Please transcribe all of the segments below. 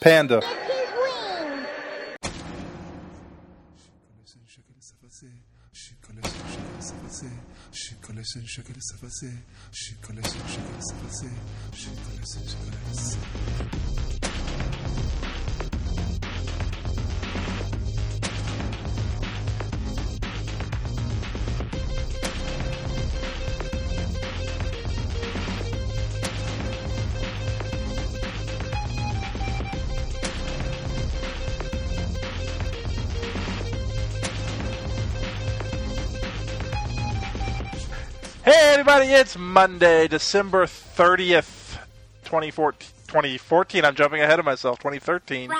Panda. Everybody, it's Monday, December 30th, 2014. 2014. I'm jumping ahead of myself. 2013.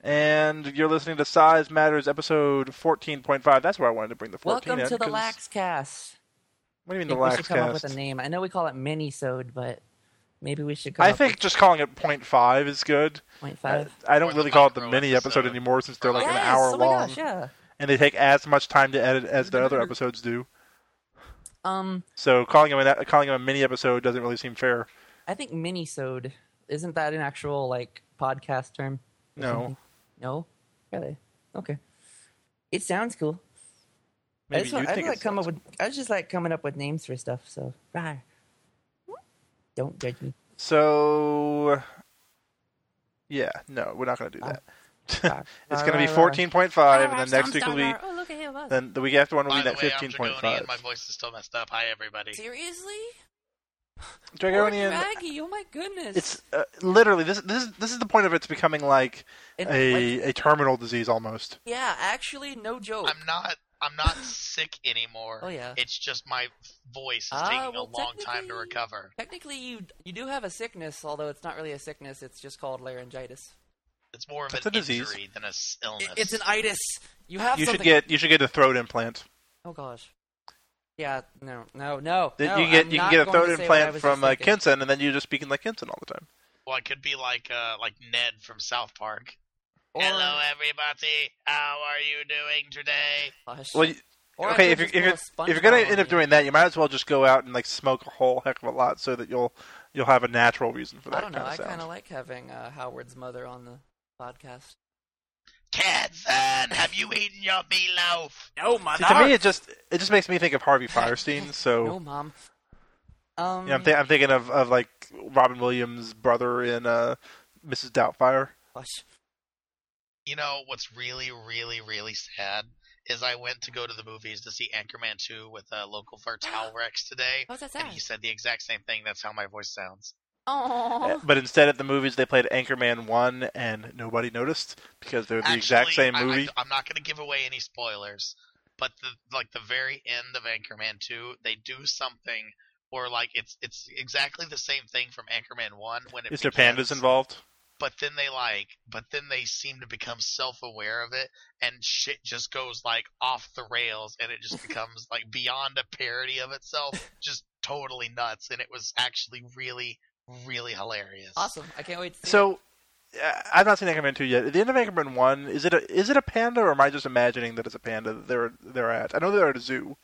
And you're listening to Size Matters episode 14.5. That's where I wanted to bring the 14 Welcome in. to the Lax Cast. What do you I mean think the we Lax should come up with a name. I know we call it Minisode, but maybe we should come I up think just calling it 0.5 is good. with point I, five. I don't really call it the mini episode episode. anymore since they're like yes, an hour oh my long. gosh, yeah. And they take as much time to edit as the other episodes do. Um, So calling them, an, calling them a mini episode doesn't really seem fair. I think Minisode isn't that an actual like podcast term? No. something? No, really? Okay. It sounds cool. I just, want- I think just like come up with. I just like coming up with names for stuff. So, rawr. don't judge me. So, yeah, no, we're not going to do Ah. that. It's going to be ah, ah. 14.5, and then next week will be. Oh, look at him! us. Then the week after one will By be the that way, I'm Dragonian. 15.5. My voice is still messed up. Hi, everybody. Seriously? Dragonian. Maggie, oh my goodness! It's uh, literally this. This is this is the point of it's becoming like And, a like, a terminal disease almost. yeah, actually, no joke. I'm not. I'm not sick anymore. Oh, yeah. It's just my voice is Ah, taking well, a long time to technically- recover. Technically, you you do have a sickness, although it's not really a sickness. It's just called laryngitis. It's more of It's an a disease. injury than a s- illness. It's an itis. You have You should get you should get a throat implant. Oh gosh. Yeah. No. No. No. Then no, you get I'm you can get a throat to say what I implant from just uh, thinking. Kenson, and then you're just speaking like Kenson all the time. Well, it could be like uh, like Ned from South Park. Or- Hello, everybody. How are you doing today? Gosh. Well, you, Or okay, if you're if you're, if you're gonna end on up you. doing that, you might as well just go out and like smoke a whole heck of a lot, so that you'll you'll have a natural reason for that I don't know. kind I of sound. kind of like having uh, Howard's mother on the podcast. Katzen, have you eaten your meatloaf? No, See, to me, it just it just makes me think of Harvey Fierstein. So No, mom. Um. yeah, I'm, th- I'm thinking of, of like Robin Williams' brother in uh, Mrs. Doubtfire. gosh. You know what's really, really, really sad is I went to go to the movies to see Anchorman 2 with uh, local first Rex today, What's that and he said the exact same thing. That's how my voice sounds. Oh. But instead, at the movies, they played Anchorman One, and nobody noticed because they're the exact Actually, same I- movie. I, am not going to give away any spoilers, but the like the very end of Anchorman 2, they do something or like it's it's exactly the same thing from Anchorman 1 when it Is there begins, pandas involved? But then they like, but then they seem to become self-aware of it, and shit just goes like off the rails, and it just becomes like beyond a parody of itself, just totally nuts. And it was actually really, really hilarious. Awesome. I can't wait to see it. So, uh, I've not seen Anchorman two yet. At the end of Anchorman one, is it a is it a panda, or am I just imagining that it's a panda that they're they're at? I know they're at a zoo.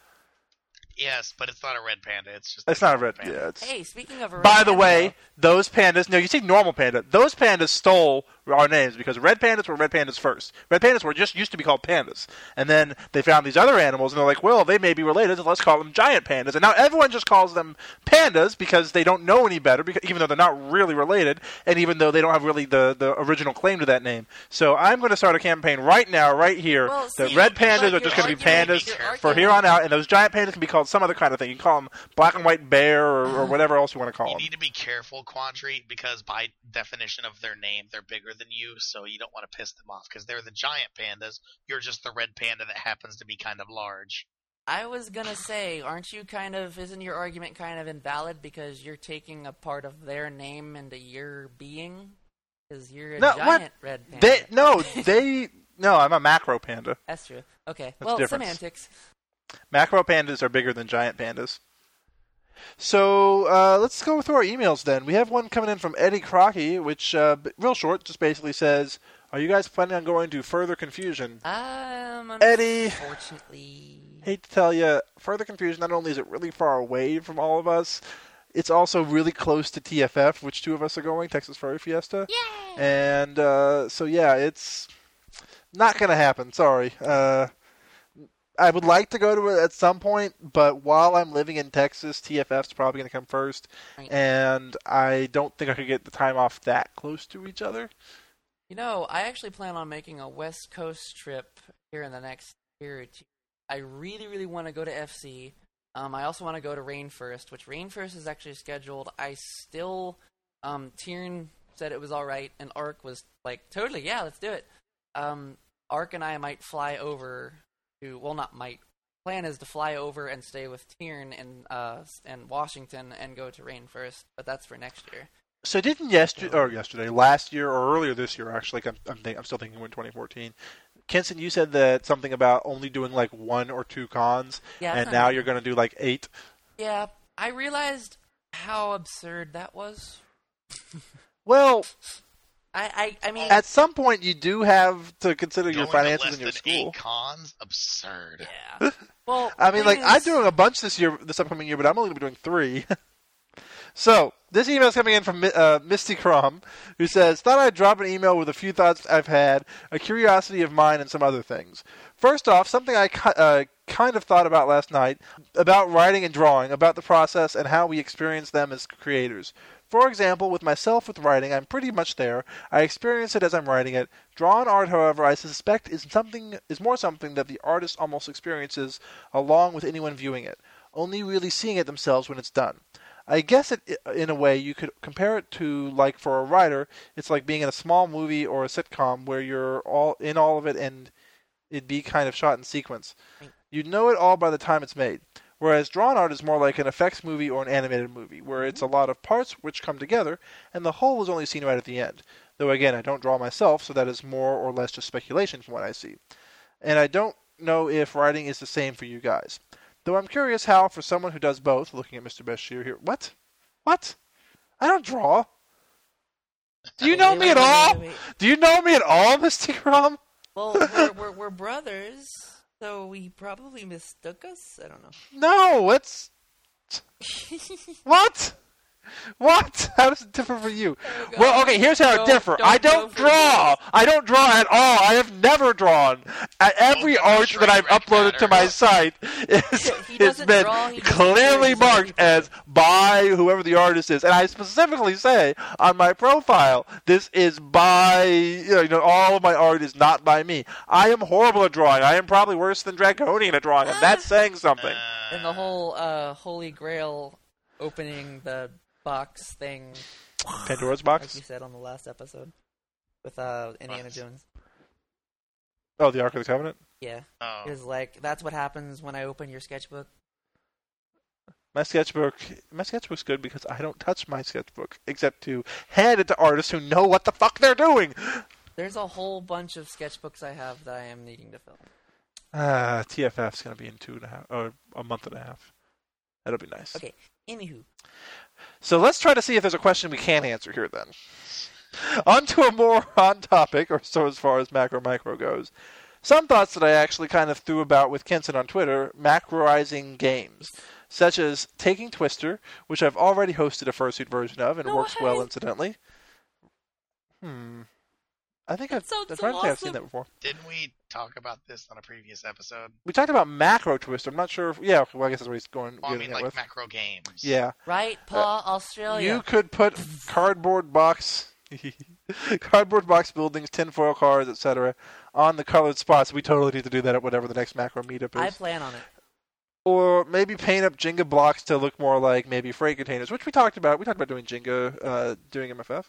Yes, but it's not a red panda. It's just It's not a red. panda. Yeah, it's, Hey, speaking of a By red the panda, way, those pandas. No, you see normal panda. Those pandas stole our names because red pandas were red pandas first. Red pandas were just used to be called pandas, and then they found these other animals, and they're like, well, they may be related, so let's call them giant pandas. And now everyone just calls them pandas because they don't know any better, because, even though they're not really related, and even though they don't have really the, the original claim to that name. So I'm going to start a campaign right now, right here, Well, that red pandas are just going to be pandas your for here on out, and those giant pandas can be called some other kind of thing. You can call them black and white bear or, or whatever else you want to call You them. need to be careful, Quandary, because by definition of their name, they're bigger than you, so you don't want to piss them off because they're the giant pandas. You're just the red panda that happens to be kind of large. I was gonna say, aren't you kind of? Isn't your argument kind of invalid because you're taking a part of their name into your being? Because you're a No, what? giant red panda. They no, they no. I'm a macro panda. That's true. Okay. That's well, semantics. Macro pandas are bigger than giant pandas. So uh, let's go through our emails then. We have one coming in from Eddie Crocky, which uh, real short, just basically says, "Are you guys planning on going to further confusion?" Um, Eddie. Unfortunately, Hate to tell you, further confusion. Not only is it really far away from all of us, it's also really close to TFF, which two of us are going, Texas Furry Fiesta. Yay! And uh, so yeah, it's not gonna happen. Sorry. Uh, I would like to go to it at some point, but while I'm living in Texas, TFF's probably gonna come first, Right. and I don't think I could get the time off that close to each other. You know, I actually plan on making a West Coast trip here in the next year or two. I really, really want to go to FC. Um, I also want to go to Rainforest, which Rainforest is actually scheduled. I still, um, Tiern said it was all right, and Ark was like, totally, yeah, let's do it. Um, Ark and I might fly over to, well, not might. Plan is to fly over and stay with Tiern in uh in Washington and go to Rainforest, but that's for next year. So didn't yesterday or yesterday, last year or earlier this year actually? I'm I'm, think, I'm still thinking we're in 2014. Kenson, you said that something about only doing like one or two cons, Yeah, and now not- you're going to do like eight. Yeah, I realized how absurd that was. Well, I, I, I mean, at some point you do have to consider your Going to finances less in your than school. eight cons, absurd. yeah. Well, I mean, like thing I'm doing a bunch this year, this upcoming year, but I'm only going to be doing three. so this email is coming in from uh, Misty Crom, who says, "Thought I'd drop an email with a few thoughts I've had, a curiosity of mine, and some other things. First off, something I uh, kind of thought about last night about writing and drawing, about the process and how we experience them as creators." For example, with myself with writing, I'm pretty much there. I experience it as I'm writing it. Drawn art, however, I suspect is something is more something that the artist almost experiences along with anyone viewing it, only really seeing it themselves when it's done. I guess it in a way you could compare it to like for a writer, it's like being in a small movie or a sitcom where you're all in all of it and it'd be kind of shot in sequence. You'd know it all by the time it's made. Whereas drawn art is more like an effects movie or an animated movie, where it's a mm-hmm. lot of parts which come together, and the whole is only seen right at the end. Though again, I don't draw myself, so that is more or less just speculation from what I see. And I don't know if writing is the same for you guys. Though I'm curious how, for someone who does both, looking at Mr. Bashir here, what? What? I don't draw. Do you know me at all? wait, wait. Do you know me at all, Mr. Rom? Well, we're, we're we're brothers, so we probably mistook us. I don't know. No, it's what? What? How does it differ for you? Oh, Well, okay, here's how it Don't- differs. I don't draw. I don't draw at all. I have never drawn. Uh, every art that I've uploaded to my site is, has been draw, clearly marked as by whoever the artist is, and I specifically say on my profile, this is by you know, all of my art is not by me. I am horrible at drawing. I am probably worse than Dragonian at drawing, and that's saying something. And the whole uh, Holy Grail opening the box thing, Pandora's like box. you said on the last episode with uh, Indiana What? Jones. Oh, the Ark of the Covenant. Yeah, oh. it was like that's what happens when I open your sketchbook. My sketchbook, my sketchbook's good because I don't touch my sketchbook except to hand it to artists who know what the fuck they're doing. There's a whole bunch of sketchbooks I have that I am needing to fill. Ah, TFF's gonna be in two and a half, or a month and a half. That'll be nice. Okay. Anywho, So let's try to see if there's a question we can answer here then. On to a more on topic, or so as far as macro micro goes. Some thoughts that I actually kind of threw about with Kenson on Twitter, macroizing games, such as taking Twister, which I've already hosted a fursuit version of, and it No works well incidentally. Hmm. I think I've, sounds I'm so trying to think I've seen that before. Didn't we talk about this on a previous episode? We talked about macro Twister. I'm not sure if yeah. Well, I guess that's what he's going. Well, I mean, like with. macro games. Yeah. right, Paul, Australia. You could put cardboard box, cardboard box buildings, tinfoil cars, etc., on the colored spots. We totally need to do that at whatever the next macro meetup is. I plan on it. or maybe paint up Jenga blocks to look more like maybe freight containers, which we talked about. We talked about doing Jenga, uh, doing MFF,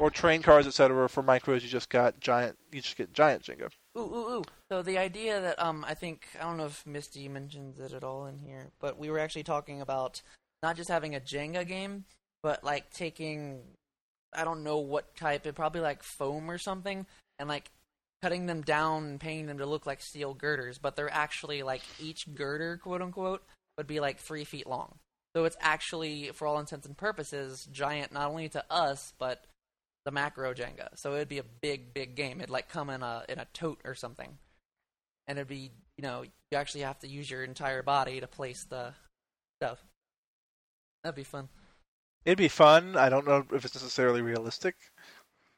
or train cars, etc. For micros, you just got giant. You just get giant Jenga. Ooh, ooh, ooh. So the idea that um, I think I don't know if Misty mentions it at all in here, but we were actually talking about not just having a Jenga game, but like taking I don't know what type, it probably like foam or something, and like cutting them down and painting them to look like steel girders, but they're actually like each girder, quote unquote, would be like three feet long. So it's actually, for all intents and purposes, giant not only to us, but the macro Jenga. So it'd be a big, big game. It'd like come in a in a tote or something, and it'd be you know you actually have to use your entire body to place the stuff. That'd be fun. It'd be fun. I don't know if it's necessarily realistic.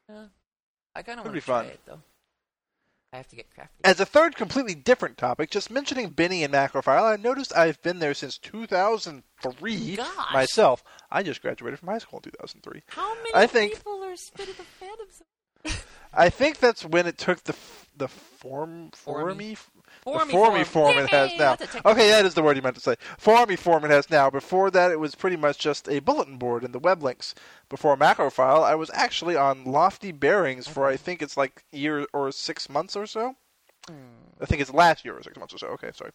Yeah. I kind of want to try fun. it though. I have to get crafty. As a third completely different topic, just mentioning Benny and Macrophile, I noticed I've been there since 2003 Gosh. myself. I just graduated from high school in 2003. How many I think- people are spitting the phantoms? I think that's when it took the f- the form Formy. formy Formy the formy form. form it has now. that's a technical Okay, that is the word you meant to say. Formy form it has now. Before that, it was pretty much just a bulletin board and the web links. Before Macrophile, I was actually on Lofty Bearings for I think it's like year or six months or so. Hmm. I think it's last year or six months or so. Okay, sorry.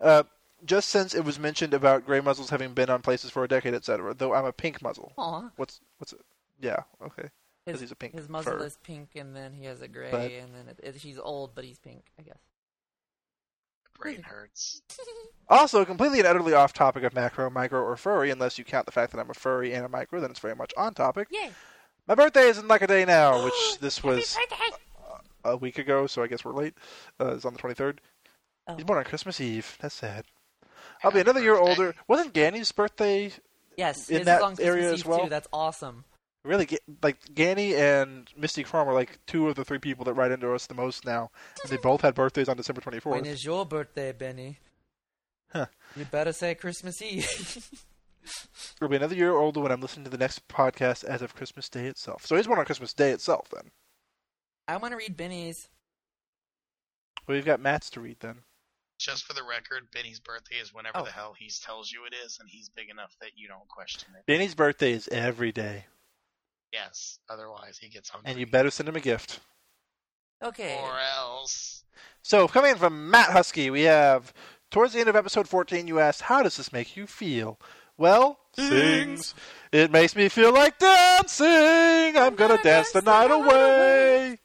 Uh, just since it was mentioned about gray muzzles having been on places for a decade, etc. Though I'm a pink muzzle. Aw. What's what's it? Yeah, okay. His, he's a pink his muzzle fur. is pink, and then he has a gray, But- and then it, it, he's old, but he's pink, I guess. Brain hurts. Also, completely and utterly off topic of macro, micro, or furry, unless you count the fact that I'm a furry and a micro, then it's very much on topic. Yay! My birthday is in like a day now, which this was Happy birthday! a week ago, so I guess we're late. Uh, it's on the 23rd. Oh. He's born on Christmas Eve. That's sad. I'll be another year older. Wasn't Ganny's birthday Yes, in that that is area Eve as well? Too. That's awesome. Really like Ganny and Misty Chrome are like two of the three people that write into us the most now. And they both had birthdays on December 24th. When is your birthday, Benny? Huh. You better say Christmas Eve. We'll be another year older when I'm listening to the next podcast as of Christmas Day itself. So he's born on Christmas Day itself then. I want to read Benny's. Well, we've got Matt's to read then. Just for the record, Benny's birthday is whenever Oh. the hell he tells you it is, and he's big enough that you don't question it. Benny's birthday is every day, Yes, otherwise he gets hungry. and you better send him a gift. Okay. Or else. So, coming in from Matt Husky, we have towards the end of episode 14, you asked, How does this make you feel? Well, sings. It makes me feel like dancing. I'm gonna dance the night away.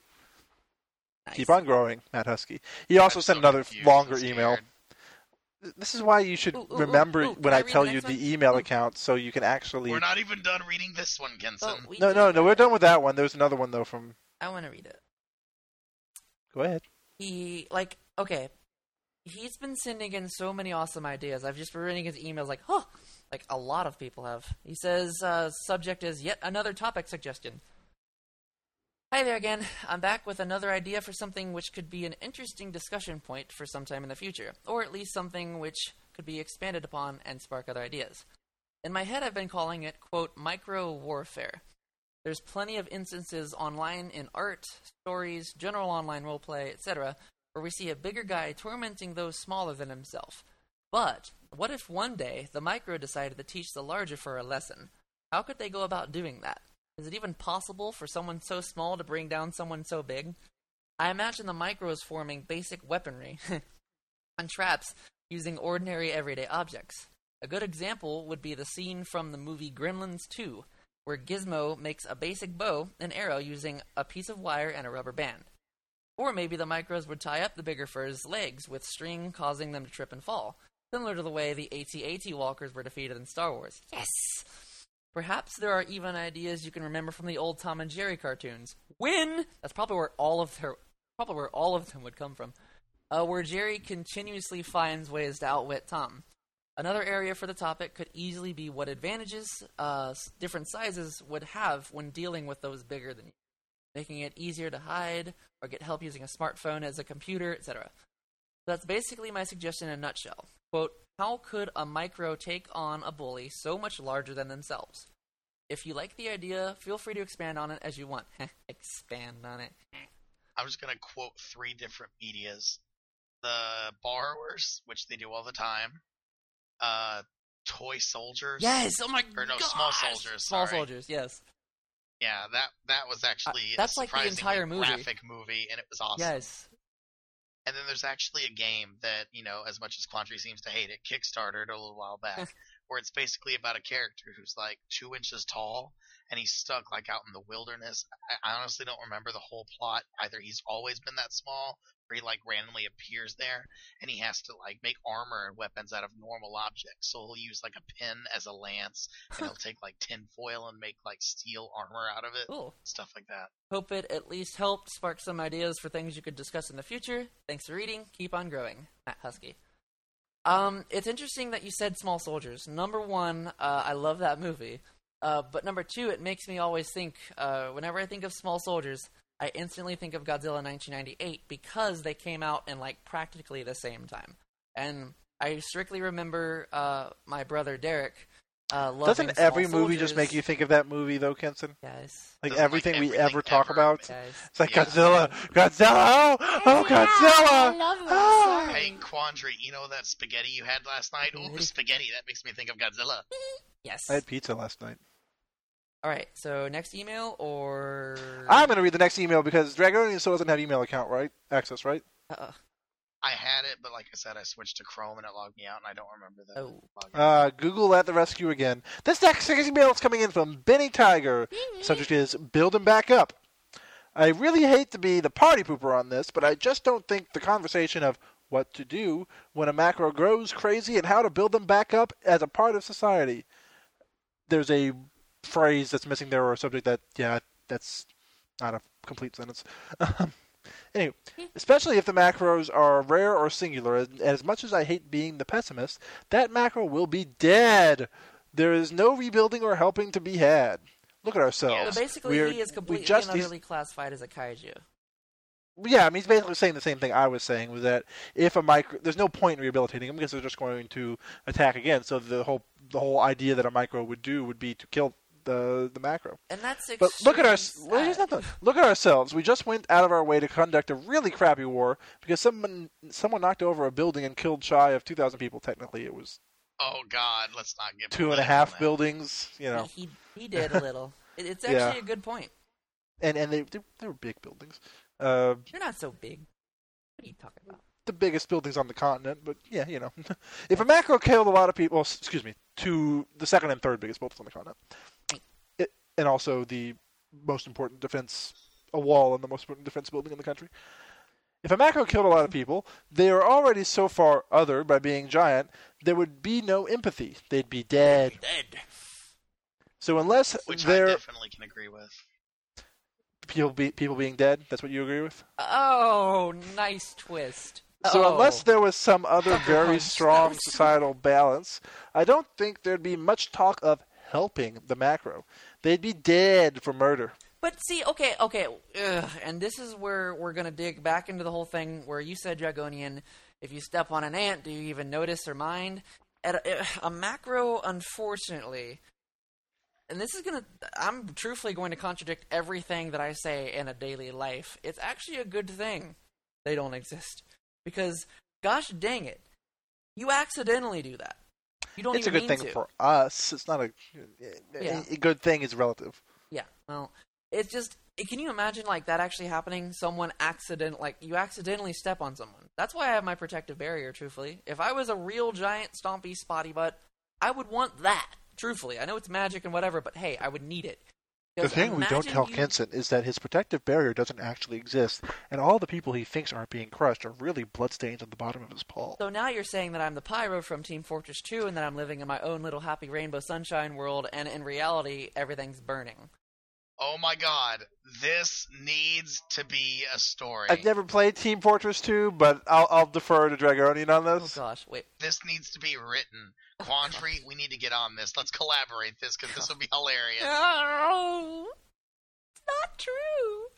Nice. Keep on growing, Matt Husky. He also I'm sent so another confused longer and email. Scared. This is why you should Ooh, ooh, ooh, remember ooh, when I, I tell the you next the one? email Ooh. account so you can actually. We're not even done reading this one, Kenson. Well, No, no, no. We're done with that one. There's another one though from. I want to read it. Go ahead. He like okay. He's been sending in so many awesome ideas. I've just been reading his emails like, huh, like a lot of people have. He says uh, subject is yet another topic suggestion. Hi there again. I'm back with another idea for something which could be an interesting discussion point for some time in the future, or at least something which could be expanded upon and spark other ideas. In my head, I've been calling it, quote, micro warfare. There's plenty of instances online in art, stories, general online roleplay, etc., where we see a bigger guy tormenting those smaller than himself. But what if one day the micro decided to teach the larger for a lesson? How could they go about doing that? Is it even possible for someone so small to bring down someone so big? I imagine the micro is forming basic weaponry and traps using ordinary everyday objects. A good example would be the scene from the movie Gremlins 2, where Gizmo makes a basic bow and arrow using a piece of wire and a rubber band. Or maybe the micros would tie up the bigger fur's legs with string, causing them to trip and fall, similar to the way the AT-AT walkers were defeated in Star Wars. Yes! Perhaps there are even ideas you can remember from the old Tom and Jerry cartoons. Win! That's probably where all of their, probably where all of them would come from. Uh, where Jerry continuously finds ways to outwit Tom. Another area for the topic could easily be what advantages uh, different sizes would have when dealing with those bigger than you, making it easier to hide or get help using a smartphone as a computer, etc. That's basically my suggestion in a nutshell. Quote, how could a micro take on a bully so much larger than themselves? If you like the idea, feel free to expand on it as you want. expand on it. I'm just gonna quote three different medias: the borrowers, which they do all the time, uh, toy soldiers. Yes! Oh my god. Or no, gosh! small soldiers, Small sorry. soldiers, yes. Yeah, that that was actually Uh, that's a like the entire movie. graphic movie, and it was awesome. Yes. And then there's actually a game that, you know, as much as Quandary seems to hate it, Kickstarted a little while back, where it's basically about a character who's like two inches tall and he's stuck like out in the wilderness. I, honestly don't remember the whole plot. Either he's always been that small or he like randomly appears there and he has to like make armor and weapons out of normal objects. So he'll use like a pin as a lance and he'll take like tin foil and make like steel armor out of it. Cool. Stuff like that. Hope it at least helped spark some ideas for things you could discuss in the future. Thanks for reading. Keep on growing. Matt Husky. Um, it's interesting that you said Small Soldiers. Number one, uh, I love that movie. Uh, but number two, it makes me always think. Uh, whenever I think of small soldiers, I instantly think of Godzilla 1998 because they came out in like practically the same time. And I strictly remember uh, my brother Derek. Uh, Doesn't every movie just make you think of that movie though, Kenson? Yes. Like Doesn't, like, everything we everything ever talk ever about. guys. It's like Yeah. Godzilla, Godzilla, oh, oh Godzilla. love Ah. Hey, Quandary, you know that spaghetti you had last night? Ooh, spaghetti. That makes me think of Godzilla. Yes. I had pizza last night. All right. So next email or I'm gonna read the next email because Dragonian still doesn't have email account, right? Access, right? Uh, I had it, but like I said, I switched to Chrome and it logged me out, and I don't remember the Oh. Uh, Google at the rescue again. This next email is coming in from Benny Tiger. Subject is build him back up. I really hate to be the party pooper on this, but I just don't think the conversation of what to do when a macro grows crazy and how to build them back up as a part of society. There's a phrase that's missing there or a subject that, yeah, that's not a complete sentence. anyway, hmm. especially if the macros are rare or singular, as, as much as I hate being the pessimist, that macro will be dead. There is no rebuilding or helping to be had. Look at ourselves. so basically, We're- he is completely just and utterly classified as a kaiju. yeah, I mean, he's basically saying the same thing I was saying was that if a micro, there's no point in rehabilitating him because they're just going to attack again. So the whole the whole idea that a micro would do would be to kill the the macro. And that's But look at our extremely well, here's sad. look at ourselves. We just went out of our way to conduct a really crappy war because someone someone knocked over a building and killed shy of 2,000 people. Technically, it was Oh God, let's not get two and a political half now. buildings. You know, He, he he did a little. It, it's Yeah. actually a good point. and and they they, they were big buildings. Uh, You're not so big. What are you talking about? the biggest buildings on the continent, but yeah, you know, if a macro killed a lot of people, well, excuse me, to the second and third biggest buildings on the continent, it, and also the most important defense, a wall and the most important defense building in the country. If a macro killed a lot of people, they are already so far othered by being giant, there would be no empathy. They'd be dead. Dead. So unless Which I there definitely can agree with. people be, people being dead, that's what you agree with. Oh, nice twist. So oh. unless there was some other very strong societal balance, I don't think there'd be much talk of helping the macro. They'd be dead for murder. But see, okay, okay, ugh, and this is where we're gonna dig back into the whole thing where you said Dragonian. If you step on an ant, do you even notice or mind? At a, eh, a macro, unfortunately, and this is gonna. I'm truthfully going to contradict everything that I say in a daily life. It's actually a good thing they don't exist because, gosh dang it, you accidentally do that. You don't it's a good thing to. for us. It's not a, Yeah. a good thing is relative. Yeah, well, it's just. Can you imagine like that actually happening? Someone accident, like you accidentally step on someone. That's why I have my protective barrier. Truthfully, if I was a real giant stompy spotty butt, I would want that. Truthfully, I know it's magic and whatever, but hey, I would need it. The 'Cause thing we don't tell you- Kenson is that his protective barrier doesn't actually exist, and all the people he thinks aren't being crushed are really bloodstains on the bottom of his paw. So now you're saying that I'm the pyro from Team Fortress 2 and that I'm living in my own little happy rainbow sunshine world, and in reality, everything's burning. Oh my God, this needs to be a story. I've never played Team Fortress 2, but I'll, I'll defer to Dragonian on this. Oh this. gosh, wait. This needs to be written. Quandary, we need to get on this. Let's collaborate this because this will be hilarious. No, oh, it's not true.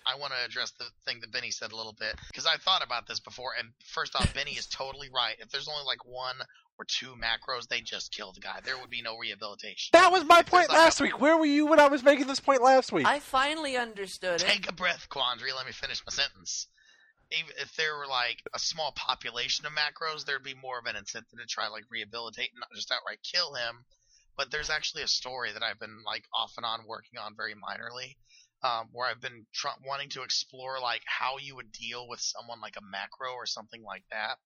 I want to address the thing that Benny said a little bit because I thought about this before. And first off, Benny is totally right. If there's only like one or two macros, they just kill the guy. There would be no rehabilitation. That was my If there's point like a- last week. Where were you when I was making this point last week? I finally understood it. Take a breath, Quandary. Let me finish my sentence. Even if there were like a small population of macros, there'd be more of an incentive to try like rehabilitate and not just outright kill him. But there's actually a story that I've been like off and on working on very minorly, um, where I've been tr- wanting to explore like how you would deal with someone like a macro or something like that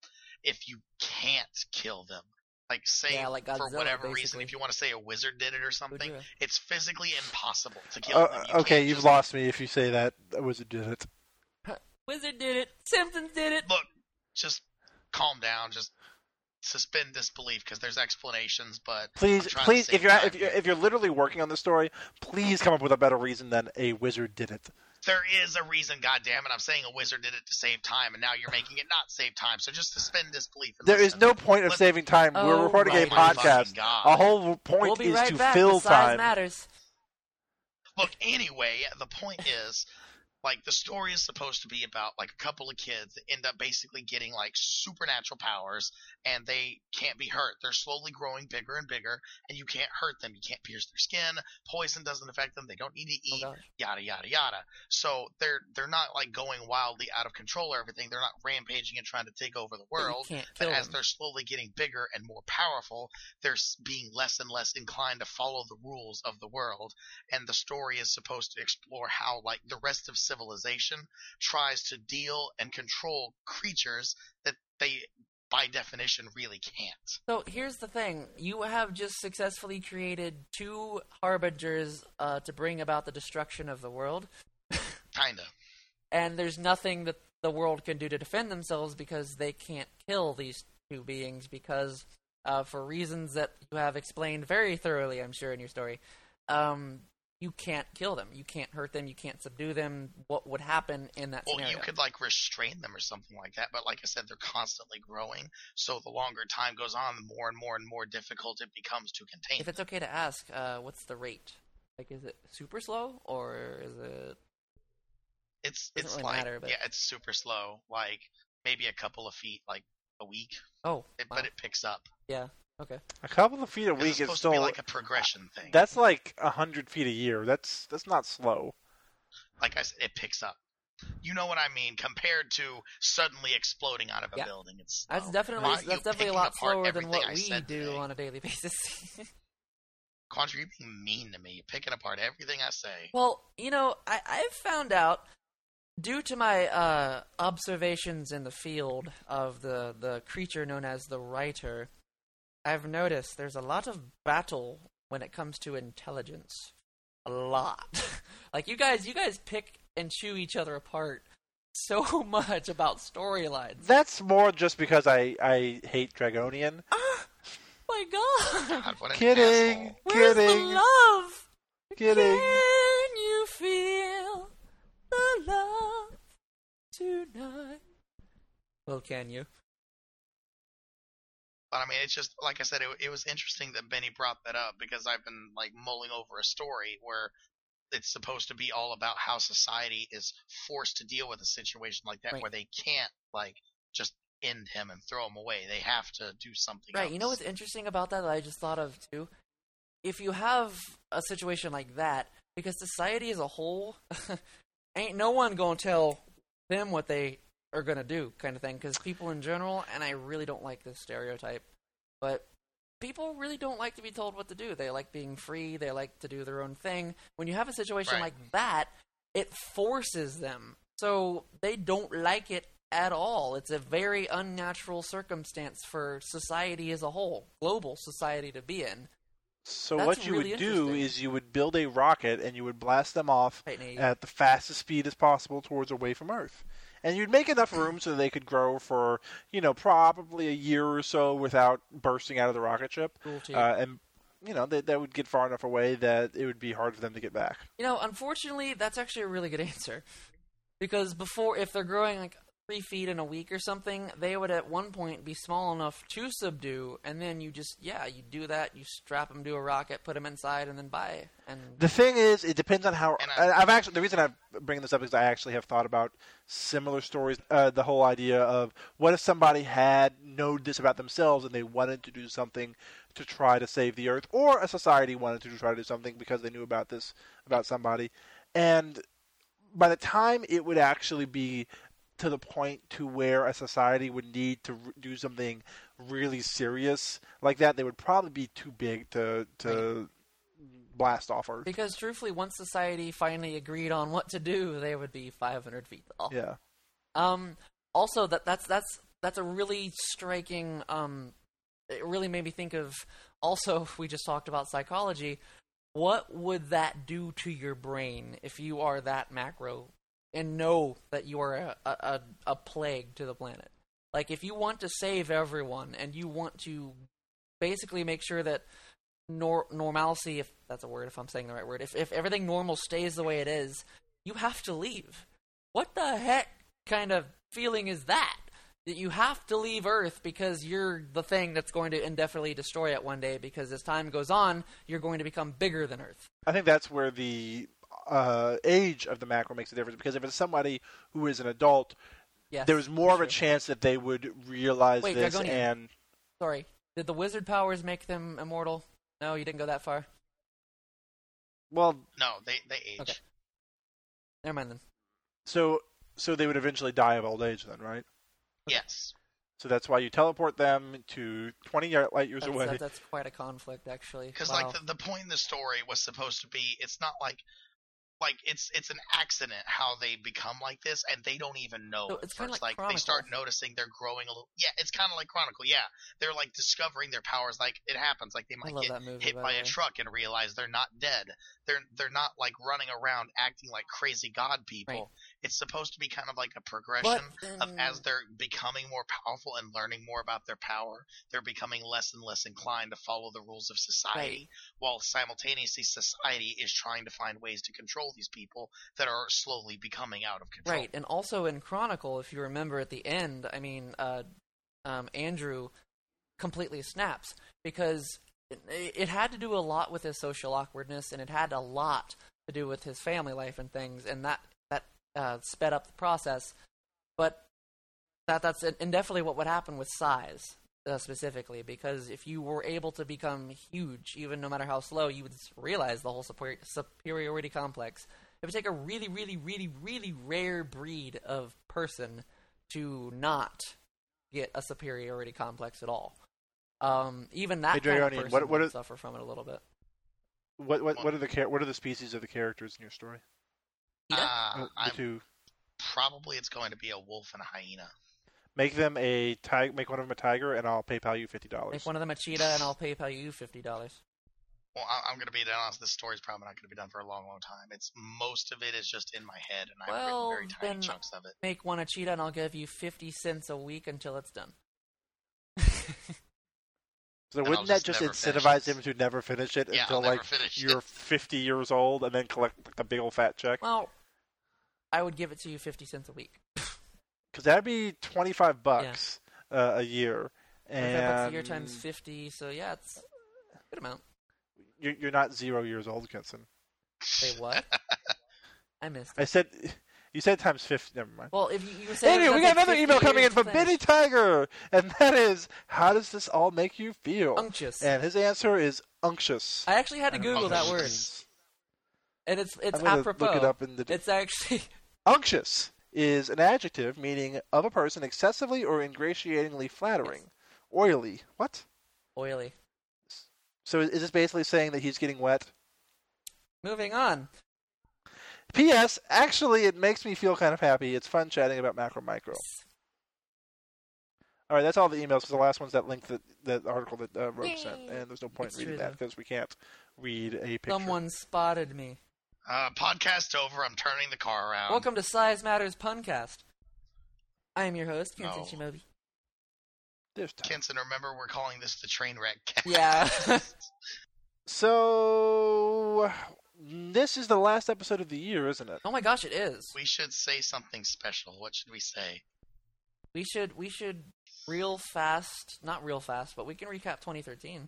if you can't kill them. Like say Yeah, like for Godzilla, whatever reason, if you want to say a wizard did it or something, it's physically impossible to kill Uh, them. You okay, you've just- lost me if you say that. I was a did it. Wizard did it. Simpsons did it. look, just calm down, just suspend disbelief because there's explanations, but Please, trying to please, if you're time if you're if you're literally working on this story, please come up with a better reason than a wizard did it. there is a reason, goddamn it! I'm saying a wizard did it to save time, and now you're making it not save time. So just suspend disbelief. And There is listen. no point of Let- saving time. We're Oh recording a podcast. A whole point We'll is right to back. fill the size time. matters. Look, anyway, the point is, like, the story is supposed to be about like a couple of kids that end up basically getting like supernatural powers, and they can't be hurt. They're slowly growing bigger and bigger, and you can't hurt them. You can't pierce their skin. Poison doesn't affect them. They don't need to Oh eat. yada yada yada. So they're they're not like going wildly out of control or everything. They're not rampaging and trying to take over the world. can't But as they're slowly getting bigger and more powerful, they're being less and less inclined to follow the rules of the world. And the story is supposed to explore how, like, the rest of civilization tries to deal and control creatures that they, by definition, really can't. So here's the thing: you have just successfully created two harbingers uh, to bring about the destruction of the world, Kinda. and there's nothing that the world can do to defend themselves because they can't kill these two beings because, uh, for reasons that you have explained very thoroughly, I'm sure in your story, um, you can't kill them, you can't hurt them, you can't subdue them. What would happen in that Well, scenario? you could like restrain them or something like that, but like I said, they're constantly growing. So the longer time goes on, the more and more and more difficult it becomes to contain. If it's okay to ask, uh, what's the rate? Like, is it super slow or is it? It's Doesn't it's really like matter, but- yeah, it's super slow, like maybe a couple of feet, like a week, Oh, it, wow. but it picks up. yeah. Okay. A couple of feet a week it's is supposed still to be like a progression thing. that's like a hundred feet a year. That's that's not slow. like I said, it picks up. You know what I mean? Compared to suddenly exploding out of a Yeah. building, it's That's slow. definitely Why that's definitely a lot slower than what I we do today? on a daily basis. Contra, you're being mean to me. You're picking apart everything I say. well, you know, I I've found out due to my uh, observations in the field of the the creature known as the writer, I've noticed there's a lot of battle when it comes to intelligence. A lot. like you guys, you guys pick and chew each other apart so much about storylines. That's more just because I I hate Dragonian. Oh my God. God, what Kidding. Where's Kidding. the love? Kidding. Can you feel the love tonight? Well, can you? But I mean, it's just like I said, it, it was interesting that Benny brought that up because I've been like mulling over a story where it's supposed to be all about how society is forced to deal with a situation like that Right. where they can't like just end him and throw him away. They have to do something Right. else. You know what's interesting about that that I just thought of too? If you have a situation like that, because society as a whole, ain't no one gonna tell them what they are gonna do, kind of thing. Because people in general, and I really don't like this stereotype, but people really don't like to be told what to do. They like being free. They like to do their own thing. When you have a situation Right. like that, it forces them. So they don't like it at all. It's a very unnatural circumstance for society as a whole, global society to be in. So That's what you really would do is you would build a rocket and you would blast them off at the fastest speed as possible towards away from Earth. And you'd make enough room so they could grow for, you know, probably a year or so without bursting out of the rocket ship. Cool. Uh, and, you know, they, that would get far enough away that it would be hard for them to get back. You know, unfortunately, that's actually a really good answer. Because before, if they're growing like three feet in a week or something, they would at one point be small enough to subdue, and then you just, yeah, you do that, you strap them to a rocket, put them inside, and then buy. And The thing is, it depends on how. And I, I- I've actually the reason I'm bringing this up is I actually have thought about similar stories. Uh, the whole idea of what if somebody had known this about themselves and they wanted to do something to try to save the Earth, or a society wanted to try to do something because they knew about this about somebody, and by the time it would actually be to the point to where a society would need to do something really serious like that, they would probably be too big to to blast off Earth. because truthfully, once society finally agreed on what to do, they would be 500 feet tall. Yeah. Um. Also, that that's that's that's a really striking. Um. It really made me think of. Also, if we just talked about psychology, what would that do to your brain if you are that macro and know that you are a a, a, plague to the planet? Like, if you want to save everyone and you want to basically make sure that nor- normalcy, if that's a word, if I'm saying the right word, if if everything normal stays the way it is, you have to leave. What the heck kind of feeling is that? That you have to leave Earth because you're the thing that's going to indefinitely destroy it one day. Because as time goes on, you're going to become bigger than Earth. I think that's where the uh, age of the macro makes a difference because if it's somebody who is an adult, Yes, there's more of a chance that they would realize Wait, this Dragonian. and Sorry, did the wizard powers make them immortal? No, you didn't go that far. well, No, they they age. Okay. Never mind then. so so they would eventually die of old age then, right? Yes. So that's why you teleport them to 20 light years That's, away. that- that's quite a conflict, actually. Because wow. like the, the point in the story was supposed to be, it's not like like it's it's an accident how they become like this, and they don't even know. So it's kinda first. like they start noticing they're growing a little. Yeah, it's kind of like Chronicle. Yeah, they're like discovering their powers. Like it happens. Like they might get movie. hit by by a truck and realize they're not dead. They're they're not like running around acting like crazy god people. Right. It's supposed to be kind of like a progression But of as they're becoming more powerful and learning more about their power, they're becoming less and less inclined to follow the rules of society, while simultaneously society is trying to find ways to control these people that are slowly becoming out of control. Right, and also in Chronicle, if you remember at the end, I mean, uh, um, Andrew completely snaps because it, had to do a lot with his social awkwardness, and it had a lot to do with his family life and things, and that uh, sped up the process. But that that's and definitely what would happen with size uh, specifically, because if you were able to become huge, even no matter how slow, you would realize the whole superior, superiority complex. It would take a really, really, really, really rare breed of person to not get a superiority complex at all. Um, even that Hey, kind of person what- what would is- suffer from it a little bit. What what what are the what are the species of the characters in your story? Ida? Uh, the I'm, two. probably it's going to be a wolf and a hyena. Make them a tiger. Make one of them a tiger, and I'll PayPal you fifty dollars. Make one of them a cheetah, and I'll PayPal you fifty dollars. Well, I, I'm going to be honest. This story's probably not going to be done for a long, long time. It's most of it is just in my head, and I've Well, written very tiny chunks of it. Make one a cheetah, and I'll give you fifty cents a week until it's done. So And wouldn't I'll that just just incentivize him to never finish it Yeah, until like you're it. 50 years old, and then collect like, a big old fat check? well, I would give it to you fifty cents a week. Because that'd be 25 bucks uh, a year, Twenty-five bucks a year times fifty, so yeah, it's a good amount. you're, you're not zero years old, Kenson. Say what? I missed. I said you said times 50. Never mind. Well, if you, you say Anyway, we got another email coming in from Benny Tiger, and that is, "How does this all make you feel?" unctuous. And his answer is unctuous. I actually had to I don't Google what that word, and it's it's I'm apropos. look it up in the. It's actually Unctuous is an adjective meaning of a person excessively or ingratiatingly flattering, oily. What? oily. So is is this basically saying that he's getting wet? Moving on. P.S. Actually, it makes me feel kind of happy. It's fun chatting about macro micro. All right, that's all the emails. Because the last one's that link that that article that uh, Rogue sent, and there's no point It's in reading true, that because we can't read a picture. Someone spotted me. Uh, podcast over. I'm turning the car around. Welcome to Size Matters Puncast. I am your host, Kenton No. Shimobi. There's time. Kenson, remember we're calling this the train wreck cast. Yeah. So this is the last episode of the year, isn't it? oh my gosh, it is. we should say something special. What should we say? We should we should real fast, not real fast, but we can recap 2013. If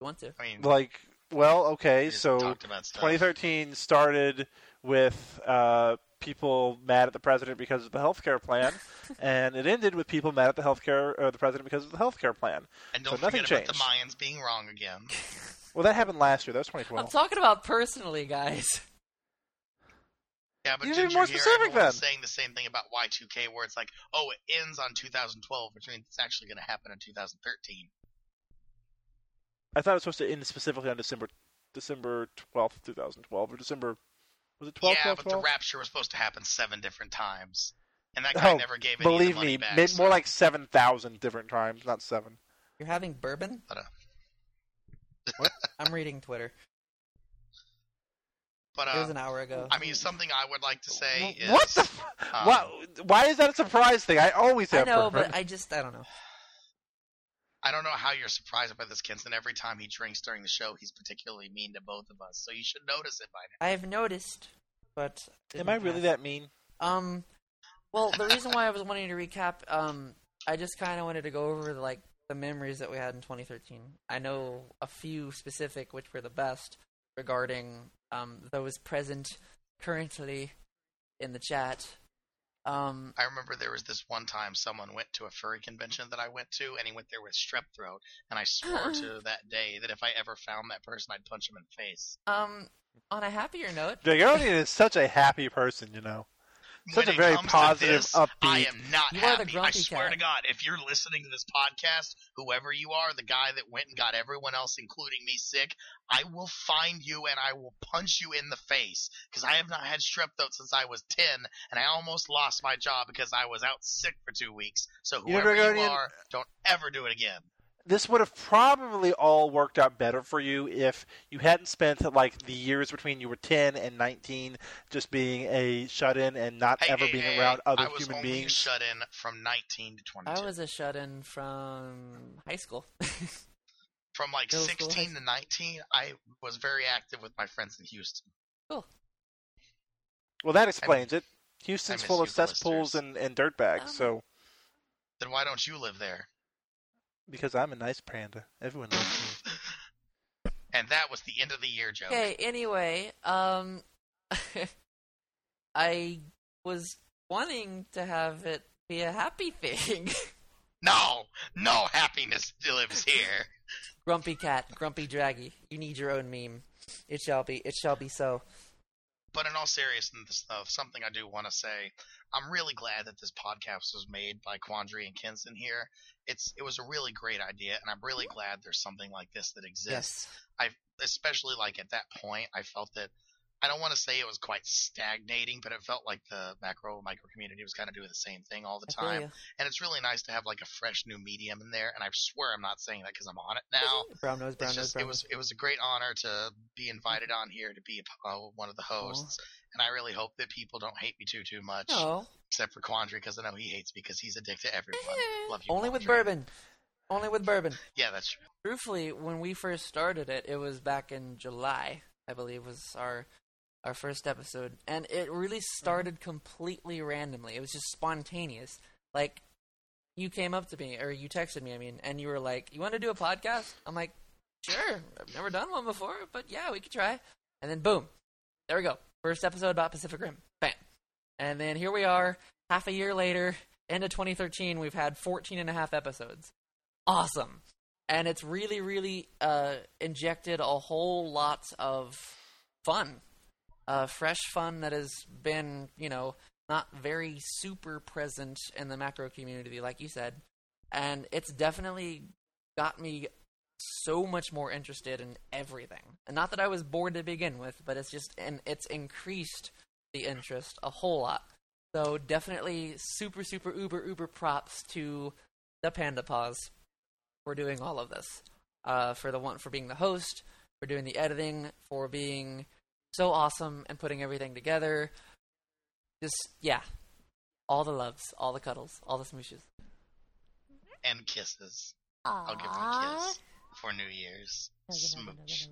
you want to? I mean, Like, well, okay, just so talked about stuff. 2013 started with uh, people mad at the president because of the healthcare plan, and it ended with people mad at the healthcare or the president because of the healthcare plan. and don't so nothing forget about the changed. Mayans being wrong again. Well, that happened last year. That was 2012. I'm talking about personally, guys. Yeah, but You need Ginger more here, specific everyone then. saying the same thing about Y2K, where it's like, oh, it ends on 2012, which means it's actually going to happen in 2013. I thought it was supposed to end specifically on December December 12th, 2012, or December was it 12? yeah, 12, but the rapture was supposed to happen seven different times, and that guy Oh, never gave any of the Believe money me, back. ma- so- more like 7,000 different times, not seven. You're having bourbon? But, uh, I'm reading Twitter. but It was uh, an hour ago. I mean, something I would like to say is what the? F- um, why, why is that a surprise thing? I always I know, bourbon. but I just I don't know. I don't know how you're surprised by this, Kenson. Every time he drinks during the show, he's particularly mean to both of us, so you should notice it by now. I've noticed, but Am I really that mean? Um, well, the reason why I was wanting to recap, um, I just kind of wanted to go over like the memories that we had in 2013. I know a few specific, which were the best. regarding um, those present currently in the chat. Um, I remember there was this one time someone went to a furry convention that I went to, and he went there with strep throat, and I swore to that day that if I ever found that person, I'd punch him in the face. um, on a happier note, Dragonian is such a happy person, you know. Such a very positive, this, I am not You happy. I swear to God, if you're listening to this podcast, whoever you are, the guy that went and got everyone else, including me, sick, I will find you and I will punch you in the face because I have not had strep throat since I was ten, and I almost lost my job because I was out sick for two weeks. So whoever you Dragonian- are, don't ever do it again. This would have probably all worked out better for you if you hadn't spent like the years between you were 10 and 19 just being a shut-in and not Hey, ever hey, being hey, around other I was human only beings. shut in from 19 to 22. I was a shut-in from high school. from like middle 16 high to 19, I was very active with my friends in Houston. Cool. Well, that explains it. Houston's full of cesspools listeners. and, and dirtbags, Um, so Then why don't you live there? Because I'm a nice panda, everyone loves me. And that was the end of the year, Joe. Okay, anyway, um I was wanting to have it be a happy thing. No, no happiness lives here. grumpy cat, grumpy draggy. You need your own meme. It shall be it shall be so. But in all seriousness, though, something I do want to say, I'm really glad that this podcast was made by Quandary and Kenson here. It's it was a really great idea, and I'm really glad there's something like this that exists. Yes. I especially like at that point, I felt that I don't want to say it was quite stagnating, but it felt like the macro micro community was kind of doing the same thing all the time. And it's really nice to have like a fresh new medium in there. And I swear I'm not saying that because I'm on it now. Brown nose, brown It's nose, just, brown it was nose. it was a great honor to be invited on here to be uh, one of the hosts, and I really hope that people don't hate me too too much, No. except for Quandary because I know he hates me because he's a dick to everyone. Love you, Only with bourbon. Only with bourbon. Yeah, that's true. Truthfully, when we first started it, it was back in July, I believe, was our our first episode, and it really started completely randomly. It was just spontaneous. Like you came up to me, or you texted me, I mean, and you were like, "You want to do a podcast?" I'm like, "Sure, I've never done one before, but yeah, we could try." And then boom, there we go. First episode about Pacific Rim. Bam. And then here we are, half a year later, end of 2013. We've had 14 and a half episodes. Awesome and it's really really uh, injected a whole lot of fun uh, fresh fun that has been you know not very super present in the macro community like you said. And it's definitely got me so much more interested in everything. And not that i was bored to begin with but it's just and it's increased the interest a whole lot. So definitely super super uber uber props to the panda paws for doing all of this. Uh, for the one for being the host, for doing the editing, for being so awesome and putting everything together. Just yeah, all the loves, all the cuddles, all the smooshes. And kisses. I'll give him a kiss for New Year's. Smooch.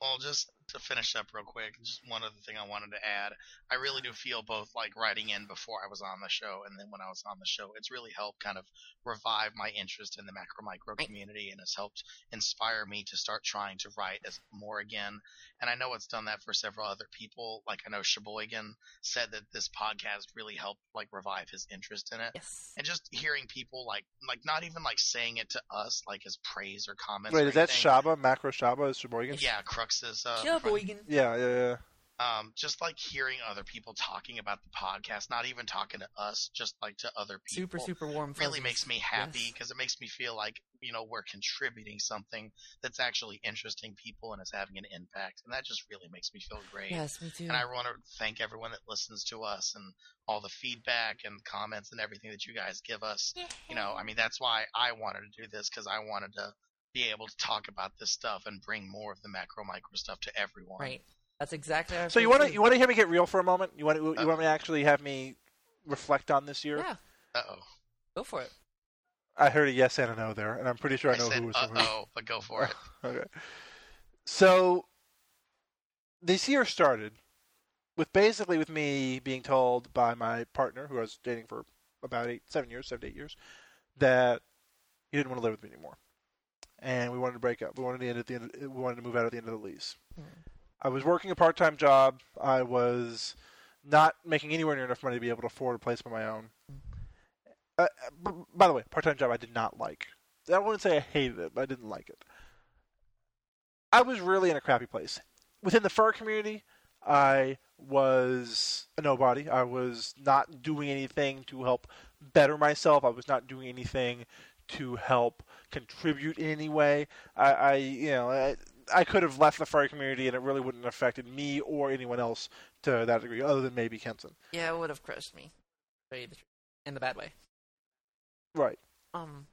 Well, just to finish up real quick, just one other thing I wanted to add. I really do feel both like writing in before I was on the show and then when I was on the show, it's really helped kind of revive my interest in the macro micro community and has helped inspire me to start trying to write as more again. And I know it's done that for several other people. Like I know Sheboygan said that this podcast really helped like revive his interest in it Yes. and just hearing people like like not even like saying it to us like as praise or comments. Wait, or is that. Shaba? Macro Shaba is Sheboygan? Yeah, Crux's uh, Sheboygan. Yeah, yeah, yeah. um, just like hearing other people talking about the podcast, not even talking to us, just like to other people. Super super warm. really fuzzies. makes me happy Yes. because it makes me feel like you know we're contributing something that's actually interesting people and is having an impact, and that just really makes me feel great. Yes, me too. And I want to thank everyone that listens to us and all the feedback and comments and everything that you guys give us. You know, I mean, that's why I wanted to do this because I wanted to be able to talk about this stuff and bring more of the macro micro stuff to everyone. Right. That's exactly. How So you want to you want to hear me get real for a moment? You want to, you Uh. want me to actually have me reflect on this year? Yeah, Uh oh. go for it. I heard a yes and a no there, and I'm pretty sure I I know said who was uh oh, but go for it. Okay. So this year started with basically with me being told by my partner, who I was dating for about eight, seven years, seven to eight years, that he didn't want to live with me anymore, and we wanted to break up. We wanted to end at the end. We wanted to move out at the end of the lease. Hmm. I was working a part-time job. I was not making anywhere near enough money to be able to afford a place of my own. Uh, b- by the way, part-time job I did not like. I wouldn't say I hated it, but I didn't like it. I was really in a crappy place. Within the fur community, I was a nobody. I was not doing anything to help better myself. I was not doing anything to help contribute in any way. I, I you know, I, I could have left the furry community and it really wouldn't have affected me or anyone else to that degree, other than maybe Kenson. Yeah, it would have crushed me. Tell you the truth. In the bad way. Right. Um,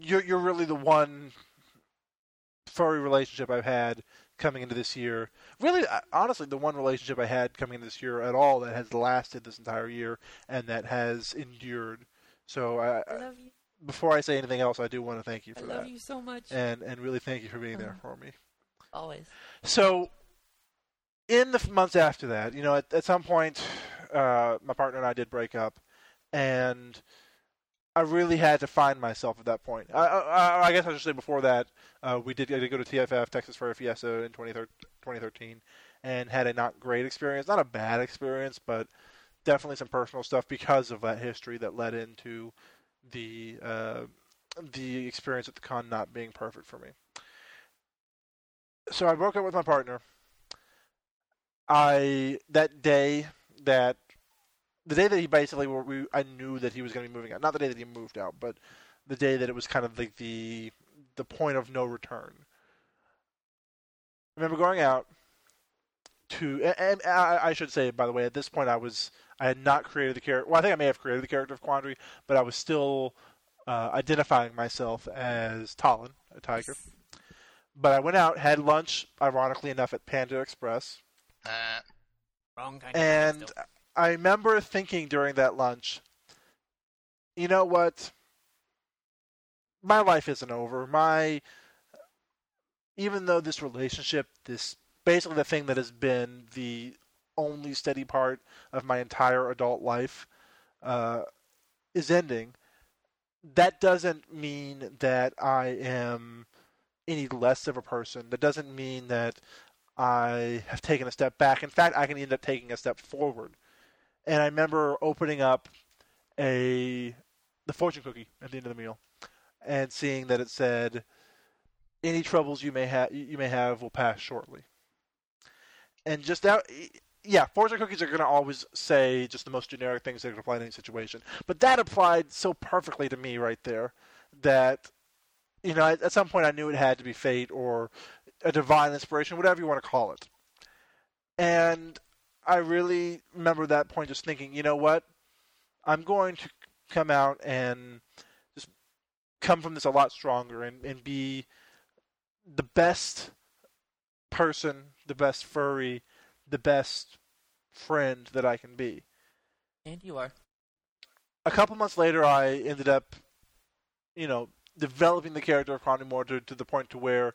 You're you're really the one furry relationship I've had coming into this year. Really, honestly, the one relationship I had coming into this year at all that has lasted this entire year and that has endured. So I I, love you. Before I say anything else, I do want to thank you I for love that, you so much. and and really thank you for being there for me. Always. So, in the months after that, you know, at, at some point, uh, my partner and I did break up, and I really had to find myself at that point. I, I, I guess I should say before that, uh, we did, I did go to TFF, Texas Furry Fiesta, in 2013 2013, and had a not great experience. Not a bad experience, but definitely some personal stuff because of that history that led into the uh, the experience at the con not being perfect for me. So I broke up with my partner. I that day that the day that he basically we I knew that he was going to be moving out. Not the day that he moved out, but the day that it was kind of like the the point of no return. I remember going out to and, and I, I should say by the way at this point I was I had not created the character. Well, I think I may have created the character of Quandary, but I was still uh, identifying myself as Talon, a tiger. But I went out, had lunch, ironically enough, at Panda Express, Uh, Wrong kind and. I remember thinking during that lunch, you know what? My life isn't over. My even though this relationship, this basically the thing that has been the only steady part of my entire adult life, uh, is ending. That doesn't mean that I am any less of a person. That doesn't mean that I have taken a step back. In fact, I can end up taking a step forward. And I remember opening up a the fortune cookie at the end of the meal and seeing that it said, "Any troubles you may have you may have will pass shortly." And just that, yeah, fortune cookies are going to always say just the most generic things that can apply in any situation. But that applied so perfectly to me right there that you know at, at some point I knew it had to be fate or a divine inspiration, whatever you want to call it. And I really remember that point just thinking, you know what? I'm going to come out and just come from this a lot stronger and, and be the best person, the best furry, the best friend that I can be. And you are. A couple months later, I ended up, you know, developing the character of Connie to, to the point to where,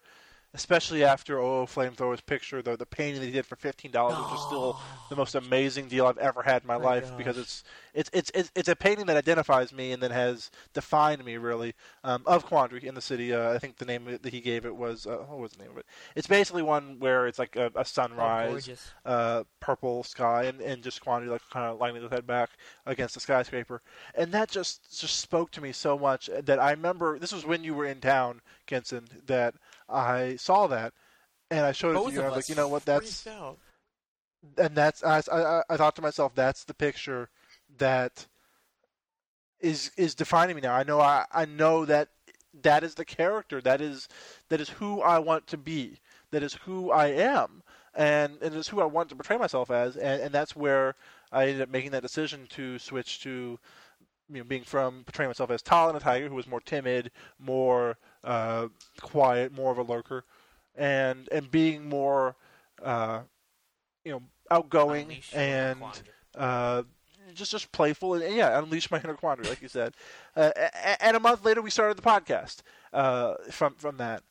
especially after OO Flamethrower's picture, the the painting that he did for fifteen dollars, which is still the most amazing deal I've ever had in my, My life gosh. because it's, it's it's it's it's a painting that identifies me and that has defined me really um, of Quandary in the city. Uh, I think the name that he gave it was uh, what was the name of it? It's basically one where it's like a, a Oh, sunrise, gorgeous. uh, purple sky and, and just Quandary like kind of lining his head back against the skyscraper, and that just just spoke to me so much that I remember this was when you were in town, Kenson, that I saw that. And I showed it to you. And I was like, you know what? That's out. and that's I, I, I thought to myself that's the picture that is is defining me now. I know I, I know that that is the character that is that is who I want to be. That is who I am, and and it's who I want to portray myself as. And, and that's where I ended up making that decision to switch to you know, being from portraying myself as Talon a tiger who was more timid, more uh, quiet, more of a lurker, and and being more uh, you know outgoing Unleash and uh, just just playful and, and yeah, unleash my inner quandary, like you said. Uh, and a month later, we started the podcast uh, from from that,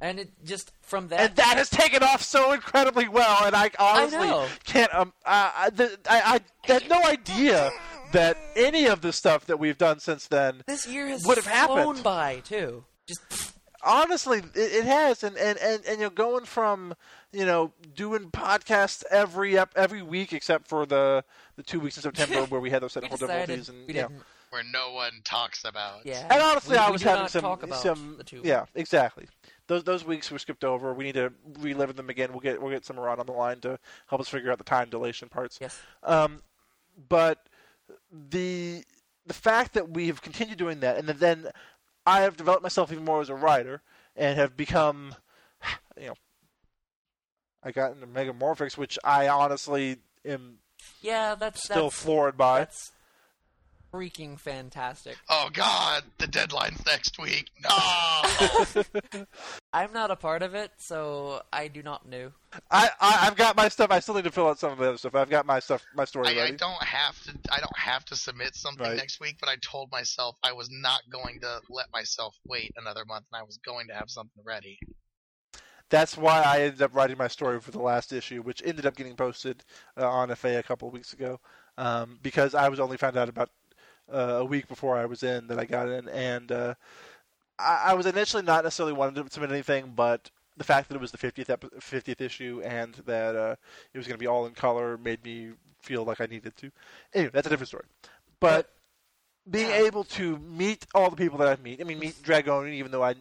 And it just from that. and that has taken off so incredibly well. And I honestly know. can't um I I, the, I I had no idea that any of the stuff that we've done since then this year has would have flown happened. by too. Just honestly, it, it has, and, and and and you know, going from you know doing podcasts every ep- every week except for the the two weeks in September where we had those We technical difficulties, and we you know, didn't. Where no one talks about. Yeah. and honestly, we, I we was do having not some talk about some the two. yeah, exactly. Those those weeks were skipped over. We need to relive them again. We'll get we'll get some around on the line to help us figure out the time dilation parts. Yes. Um, but the the fact that we have continued doing that, and that then I have developed myself even more as a writer, and have become, you know, I got into Megamorphics, which I honestly am Yeah, that's still that's, floored by. that's freaking fantastic. Oh God, the deadline's next week. No. I'm not a part of it, so I do not know. I, I I've got my stuff. I still need to fill out some of the other stuff. I've got my stuff, my story I, I don't have to. I don't have to submit something Right. next week, but I told myself I was not going to let myself wait another month, and I was going to have something ready. That's why I ended up writing my story for the last issue, which ended up getting posted uh, on FA a couple of weeks ago, um, because I was only found out about a week before I was in that I got in, and uh, I, I was initially not necessarily wanting to submit anything, but the fact that it was the 50th epi- 50th issue and that uh, it was going to be all in color made me feel like I needed to. Anyway, that's a different story. But being able to meet all the people that I've meet, I mean, meet Dragonian, even though I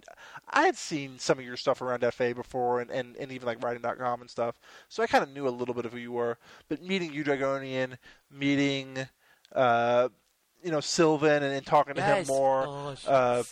I had seen some of your stuff around FA before, and, and, and even like writing.com and stuff, so I kind of knew a little bit of who you were. But meeting you, Dragonian, meeting, uh, you know, Sylvan, and, and talking to him more, Oh, uh,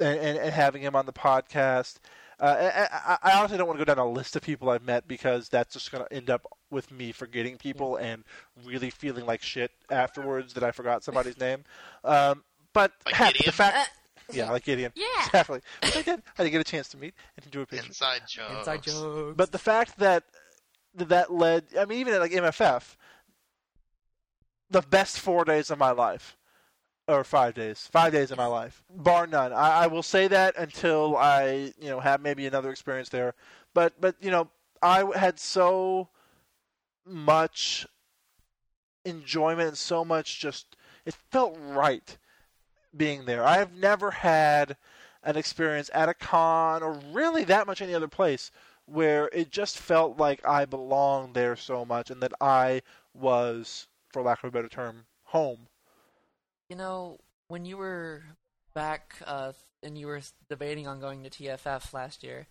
and, and, and having him on the podcast. Uh, I, I, I honestly don't want to go down a list of people I've met because that's just going to end up with me forgetting people and really feeling like shit afterwards that I forgot somebody's name. Um, but Like heck, the Gideon? fact, yeah, like Gideon, yeah. exactly. Which I did. I did get a chance to meet and to do a picture. Inside jokes. Inside jokes. But the fact that that that led, I mean, even at like MFF, the best four days of my life, or five days, five days of my life, bar none. I, I will say that until I, you know, have maybe another experience there. But but you know, I had so much enjoyment and so much just it felt right being there. I have never had an experience at a con or really that much any other place where it just felt like I belonged there so much and that I was, for lack of a better term, home. You know, when you were back uh, and you were debating on going to TFF last year,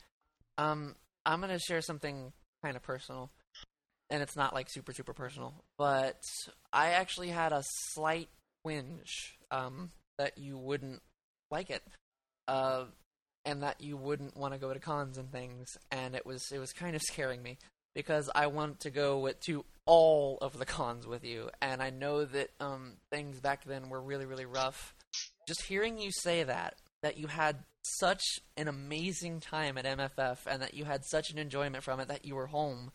um, I'm gonna share something kind of personal, and it's not like super super personal, but I actually had a slight whinge um, that you wouldn't like it, uh, and that you wouldn't want to go to cons and things, and it was it was kind of scaring me because I want to go with, to all of the cons with you, and I know that um, things back then were really, really rough. Just hearing you say that, that you had such an amazing time at MFF, and that you had such an enjoyment from it, that you were home,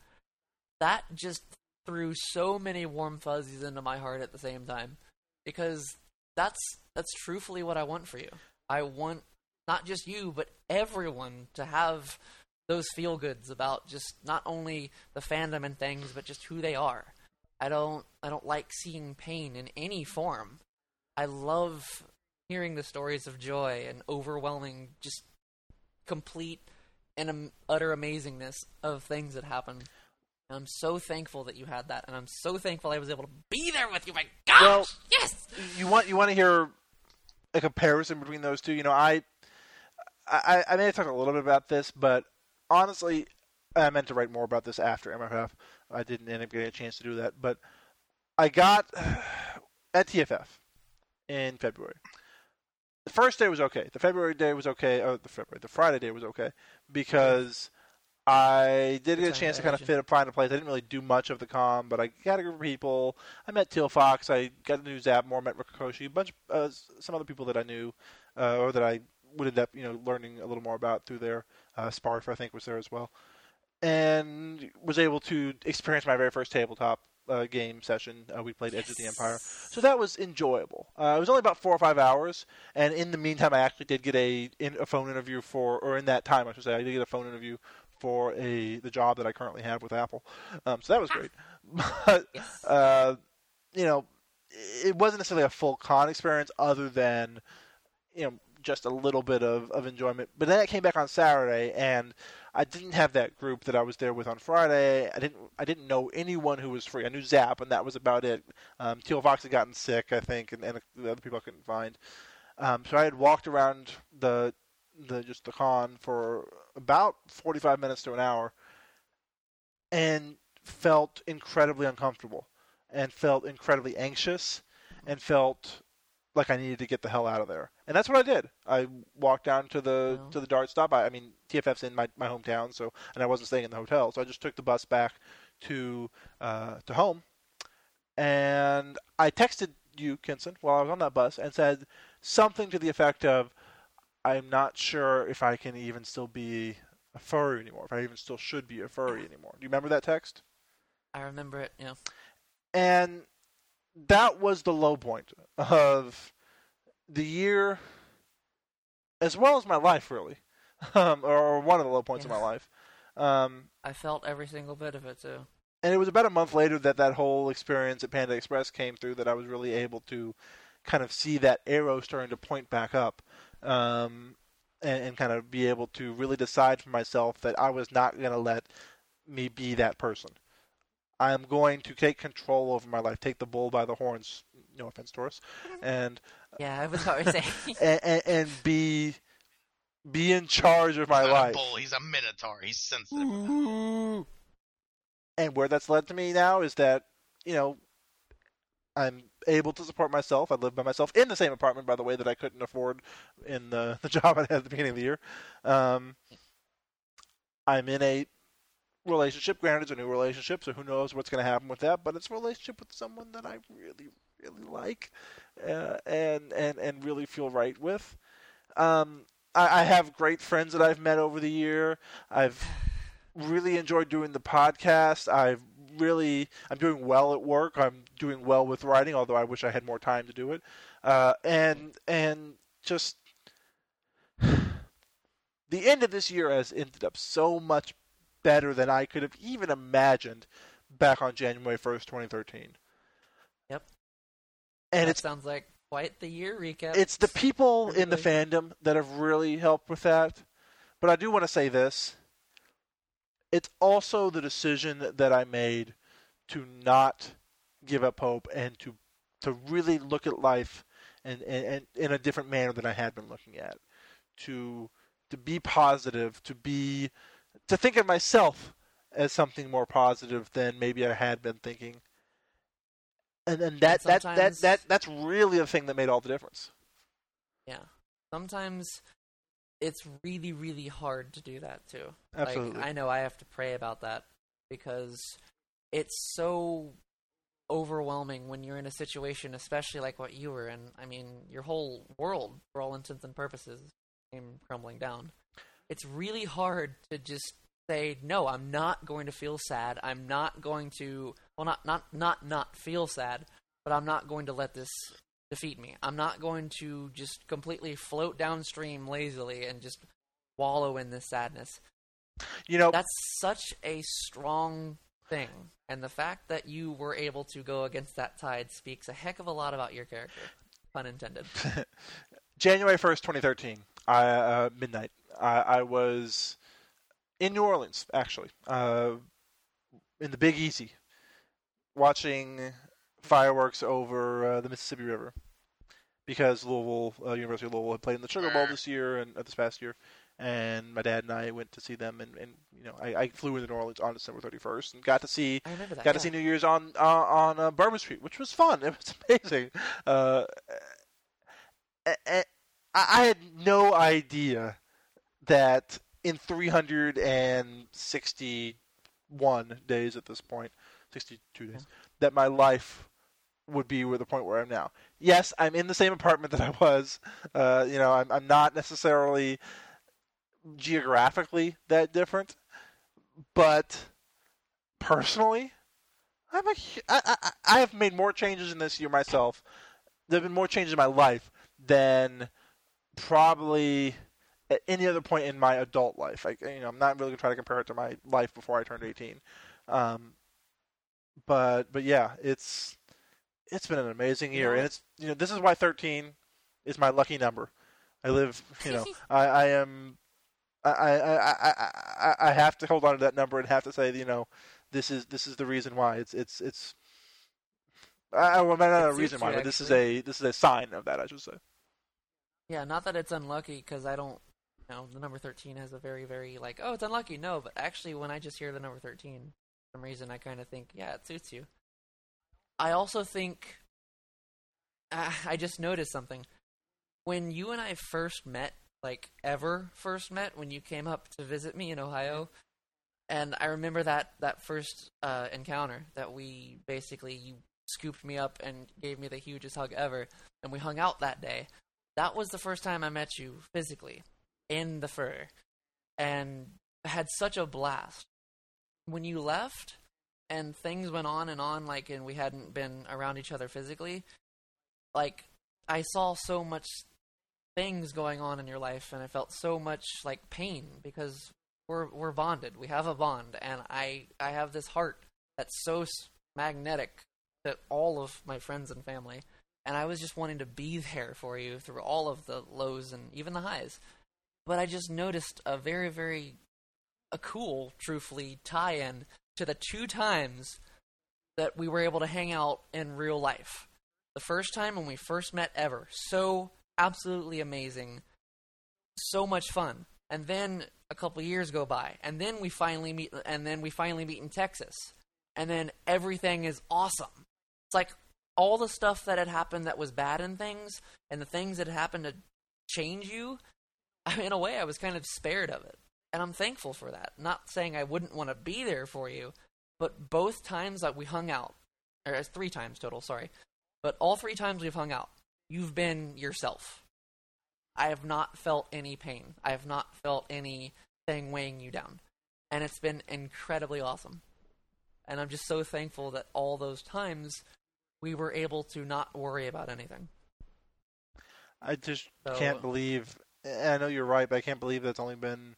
that just threw so many warm fuzzies into my heart at the same time, because that's that's truthfully what I want for you. I want not just you, but everyone to have those feel goods about just not only the fandom and things, but just who they are. I don't I don't like seeing pain in any form. I love hearing the stories of joy and overwhelming, just complete and um, utter amazingness of things that happen. And I'm so thankful that you had that, and I'm so thankful I was able to be there with you. My gosh, Well- yes. You want you want to hear a comparison between those two? You know, I I, I may have talked a little bit about this, but honestly, I meant to write more about this after MFF. I didn't end up getting a chance to do that, but I got at TFF in February. The first day was okay. The February day was okay. Oh, the February, the Friday day was okay because I did get a chance to to kind of fit find a place. I didn't really do much of the con, but I got a group of people. I met Teal Fox. I got a new Zap more. Met Rikoshi. A bunch, of, uh, some other people that I knew, uh, or that I would end up, you know, learning a little more about through there. Uh, Sparf, I think, was there as well, and was able to experience my very first tabletop uh, game session. Uh, we played Edge of the Empire, so that was enjoyable. Uh, it was only about four or five hours, and in the meantime, I actually did get a in, a phone interview for, or in that time, I should say, I did get a phone interview for a the job that I currently have with Apple. Um, so that was great. But Yes. uh, you know, it wasn't necessarily a full con experience, other than you know just a little bit of, of enjoyment. But then I came back on Saturday, and I didn't have that group that I was there with on Friday. I didn't I didn't know anyone who was free. I knew Zap, and that was about it. Um, Teal Fox had gotten sick, I think, and, and the other people I couldn't find. Um, so I had walked around the the just the con for about 45 minutes to an hour, and felt incredibly uncomfortable, and felt incredibly anxious, and felt like I needed to get the hell out of there. And that's what I did. I walked down to the Wow. to the Dart stop. I, I mean, TFF's in my, my hometown, so and I wasn't staying in the hotel, so I just took the bus back to uh, to home. And I texted you, Kenson, while I was on that bus, and said something to the effect of, "I'm not sure if I can even still be a furry anymore. If I even still should be a furry anymore." Do you remember that text? I remember it. Yeah, and that was the low point of the year as well as my life really um, or one of the low points Yeah. of my life um, I felt every single bit of it too. and it was about a month later that that whole experience at panda express came through that i was really able to kind of see that arrow starting to point back up um, and, and kind of be able to really decide for myself that i was not going to let me be that person i'm going to take control over my life take the bull by the horns no offense taurus and Yeah, I was about to say. and, and, and be be in charge of my he's life a bull. He's a minotaur. He's sensitive. and where that's led to me now is that you know I'm able to support myself. I live by myself in the same apartment, by the way, that I couldn't afford in the, the job I had at the beginning of the year. Um, I'm in a relationship. Granted, it's a new relationship, so who knows what's going to happen with that? But it's a relationship with someone that I really, really like, uh, and and and really feel right with. Um, I, I have great friends that I've met over the year. I've really enjoyed doing the podcast. I've really I'm doing well at work. I'm doing well with writing, although I wish I had more time to do it. Uh, and and just the end of this year has ended up so much better than I could have even imagined back on January 1st, 2013. Yep. And it's sounds like quite the year recap. it's the people in the fandom that have really helped with that. But I do want to say this. It's also the decision that I made to not give up hope and to to really look at life and, and, and in a different manner than I had been looking at. To to be positive, to be to think of myself as something more positive than maybe I had been thinking. And and that—that—that—that—that's really the thing that made all the difference. yeah. Sometimes it's really, really hard to do that too. Absolutely. Like, I know I have to pray about that because it's so overwhelming when you're in a situation, especially like what you were in. I mean, your whole world, for all intents and purposes, came crumbling down. It's really hard to just say, "No, I'm not going to feel sad. I'm not going to well, not not not not feel sad, but I'm not going to let this defeat me. I'm not going to just completely float downstream lazily and just wallow in this sadness." you know, that's such a strong thing and the fact that you were able to go against that tide speaks a heck of a lot about your character pun intended January 1st, 2013, I, uh, midnight. I, I was in New Orleans, actually, uh, in the Big Easy, watching fireworks over uh, the Mississippi River because Louisville, uh, University of Louisville, had played in the Sugar Bowl this year and uh, this past year. And my dad and I went to see them, and, and you know, I, I flew into New Orleans on December 31st and got to see that Got yeah. to see New Year's on uh, on uh, Bourbon Street, which was fun. It was amazing. Uh, I I had no idea that in 361 days at this point, 62 days, that my life would be where the point where I'm now. Yes, I'm in the same apartment that I was. Uh, you know, I'm, I'm not necessarily geographically that different, but personally, I'm a, I, I, I have made more changes in this year myself. There have been more changes in my life than probably at any other point in my adult life. I, you know, I'm not really gonna try to compare it to my life before I turned 18. Um, but but yeah, it's it's been an amazing year, Yeah. and it's you know this is why 13 is my lucky number. I live, you know, I, I am, I, I, I, I, I have to hold on to that number and have to say, you know, this is this is the reason why. It's it's it's. I, well, not It a reason why, you, but this is a this is a sign of that, I should say. Yeah, not that it's unlucky because I don't. Know, the number thirteen has a very, very like, oh, it's unlucky. No, but actually, when I just hear the number thirteen, for some reason I kind of think, yeah, it suits you. I also think. I I just noticed something. When you and I first met, like ever first met, when you came up to visit me in Ohio, and I remember that that first uh, encounter that we basically you scooped me up and gave me the hugest hug ever, and we hung out that day. That was the first time I met you physically in the fur, and had such a blast. When you left, and things went on and on, like, and we hadn't been around each other physically, like, I saw so much things going on in your life, and I felt so much like pain because we're we're bonded. We have a bond, and I I have this heart that's so magnetic to all of my friends and family, and I was just wanting to be there for you through all of the lows and even the highs. But I just noticed a very very a cool, truthfully, tie-in to the two times that we were able to hang out in real life. The first time when we first met ever, so absolutely amazing, so much fun. And then a couple years go by, and then we finally meet, and then we finally meet in Texas, and then everything is awesome. It's like all the stuff that had happened that was bad in things, and the things that happened to change you. In a way, I was kind of spared of it, and I'm thankful for that. Not saying I wouldn't want to be there for you, but both times that we hung out, or three times total, sorry, but all three times we've hung out, you've been yourself. I have not felt any pain. I have not felt anything weighing you down. And it's been incredibly awesome. And I'm just so thankful that all those times we were able to not worry about anything. I just So- can't believe. And I know you're right, but I can't believe that's only been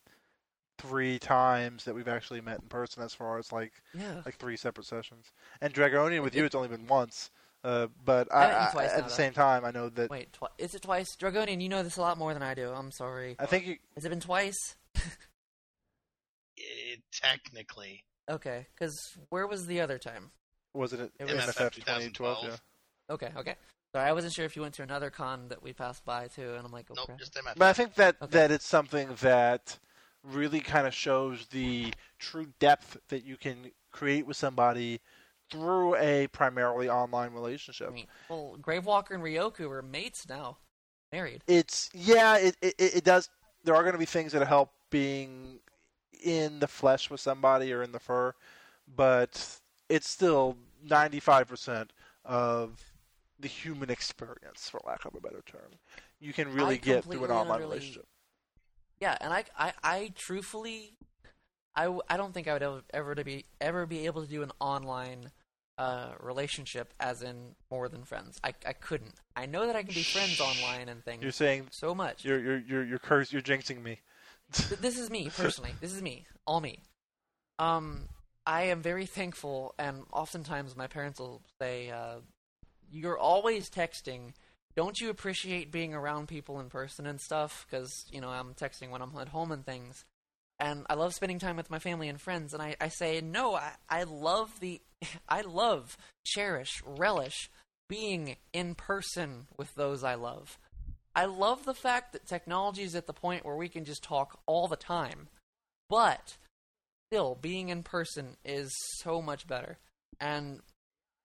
three times that we've actually met in person, as far as like Yeah. like three separate sessions. And Dragonian with you, it's only been once. Uh, but I met you I, I, at now, the though. same time, I know that Wait, twi- is it twice? Dragonian, you know this a lot more than I do. I'm sorry. I think you, Has it been twice? Eh, technically, Okay, because where was the other time? was it at It was- MFF 2012. 2012? Yeah. Okay, okay. Sorry, I wasn't sure if you went to another con that we passed by too, and I'm like, okay. nope, just MF. But I think that Okay. that it's something that really kind of shows the true depth that you can create with somebody through a primarily online relationship. I mean, well, Gravewalker and Ryoku are mates now, married. It's yeah, it it, it does. There are going to be things that help being in the flesh with somebody or in the fur, but it's still ninety five percent of the human experience, for lack of a better term. You can really I get through an online relationship. Yeah, and I, I, I truthfully, I, I don't think I would ever, ever to be ever be able to do an online uh, relationship as in more than friends. I, I couldn't. I know that I can be friends online and things You're saying so much. you're you're you're you're curse. You're jinxing me. This is me personally. This is me, all me. Um, I am very thankful, and oftentimes my parents will say, uh, "You're always texting. Don't you appreciate being around people in person and stuff? Because you know I'm texting when I'm at home and things." And I love spending time with my family and friends. And I, I say, no, I, I love the, I love, cherish, relish being in person with those I love. I love the fact that technology is at the point where we can just talk all the time, but still, being in person is so much better. And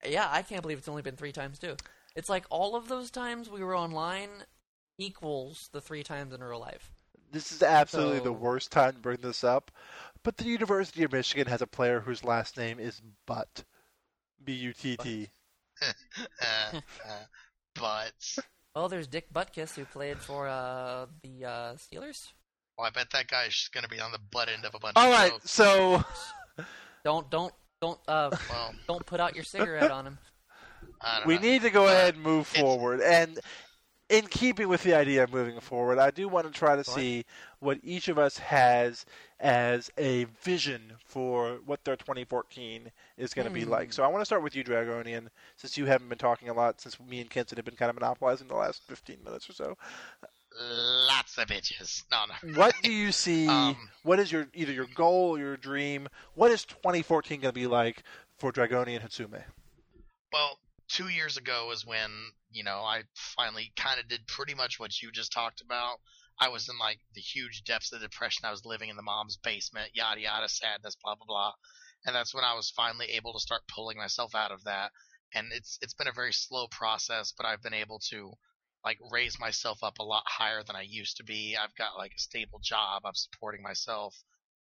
yeah, I can't believe it's only been three times too. It's like all of those times we were online equals the three times in real life. This is absolutely the worst time to bring this up, but the University of Michigan has a player whose last name is Butt. B U T T. Uh, uh, but Well, there's Dick Butkus who played for uh, the uh, Steelers. well, I bet that guy's going to be on the butt end of a bunch All of right, jokes. so Don't don't don't uh Well, don't put out your cigarette on him. I don't we know. need to go But ahead and move it's- forward. And in keeping with the idea of moving forward, I do want to try to Go see what each of us has as a vision for what their 2014 is going to be Hmm. like. So I want to start with you, Dragonian, since you haven't been talking a lot since me and Kenson have been kind of monopolizing the last 15 minutes or so. Lots of bitches. No, no. What do you see? Um, what is your either your goal or your dream? What is 2014 going to be like for Dragonian Hitsume? Well, two years ago is when you know I finally kind of did pretty much what you just talked about. I was in like the huge depths of depression. I was living in the mom's basement, yada yada, sadness, blah blah blah. And that's when I was finally able to start pulling myself out of that. And it's it's been a very slow process, but I've been able to like raise myself up a lot higher than I used to be. I've got like a stable job. I'm supporting myself.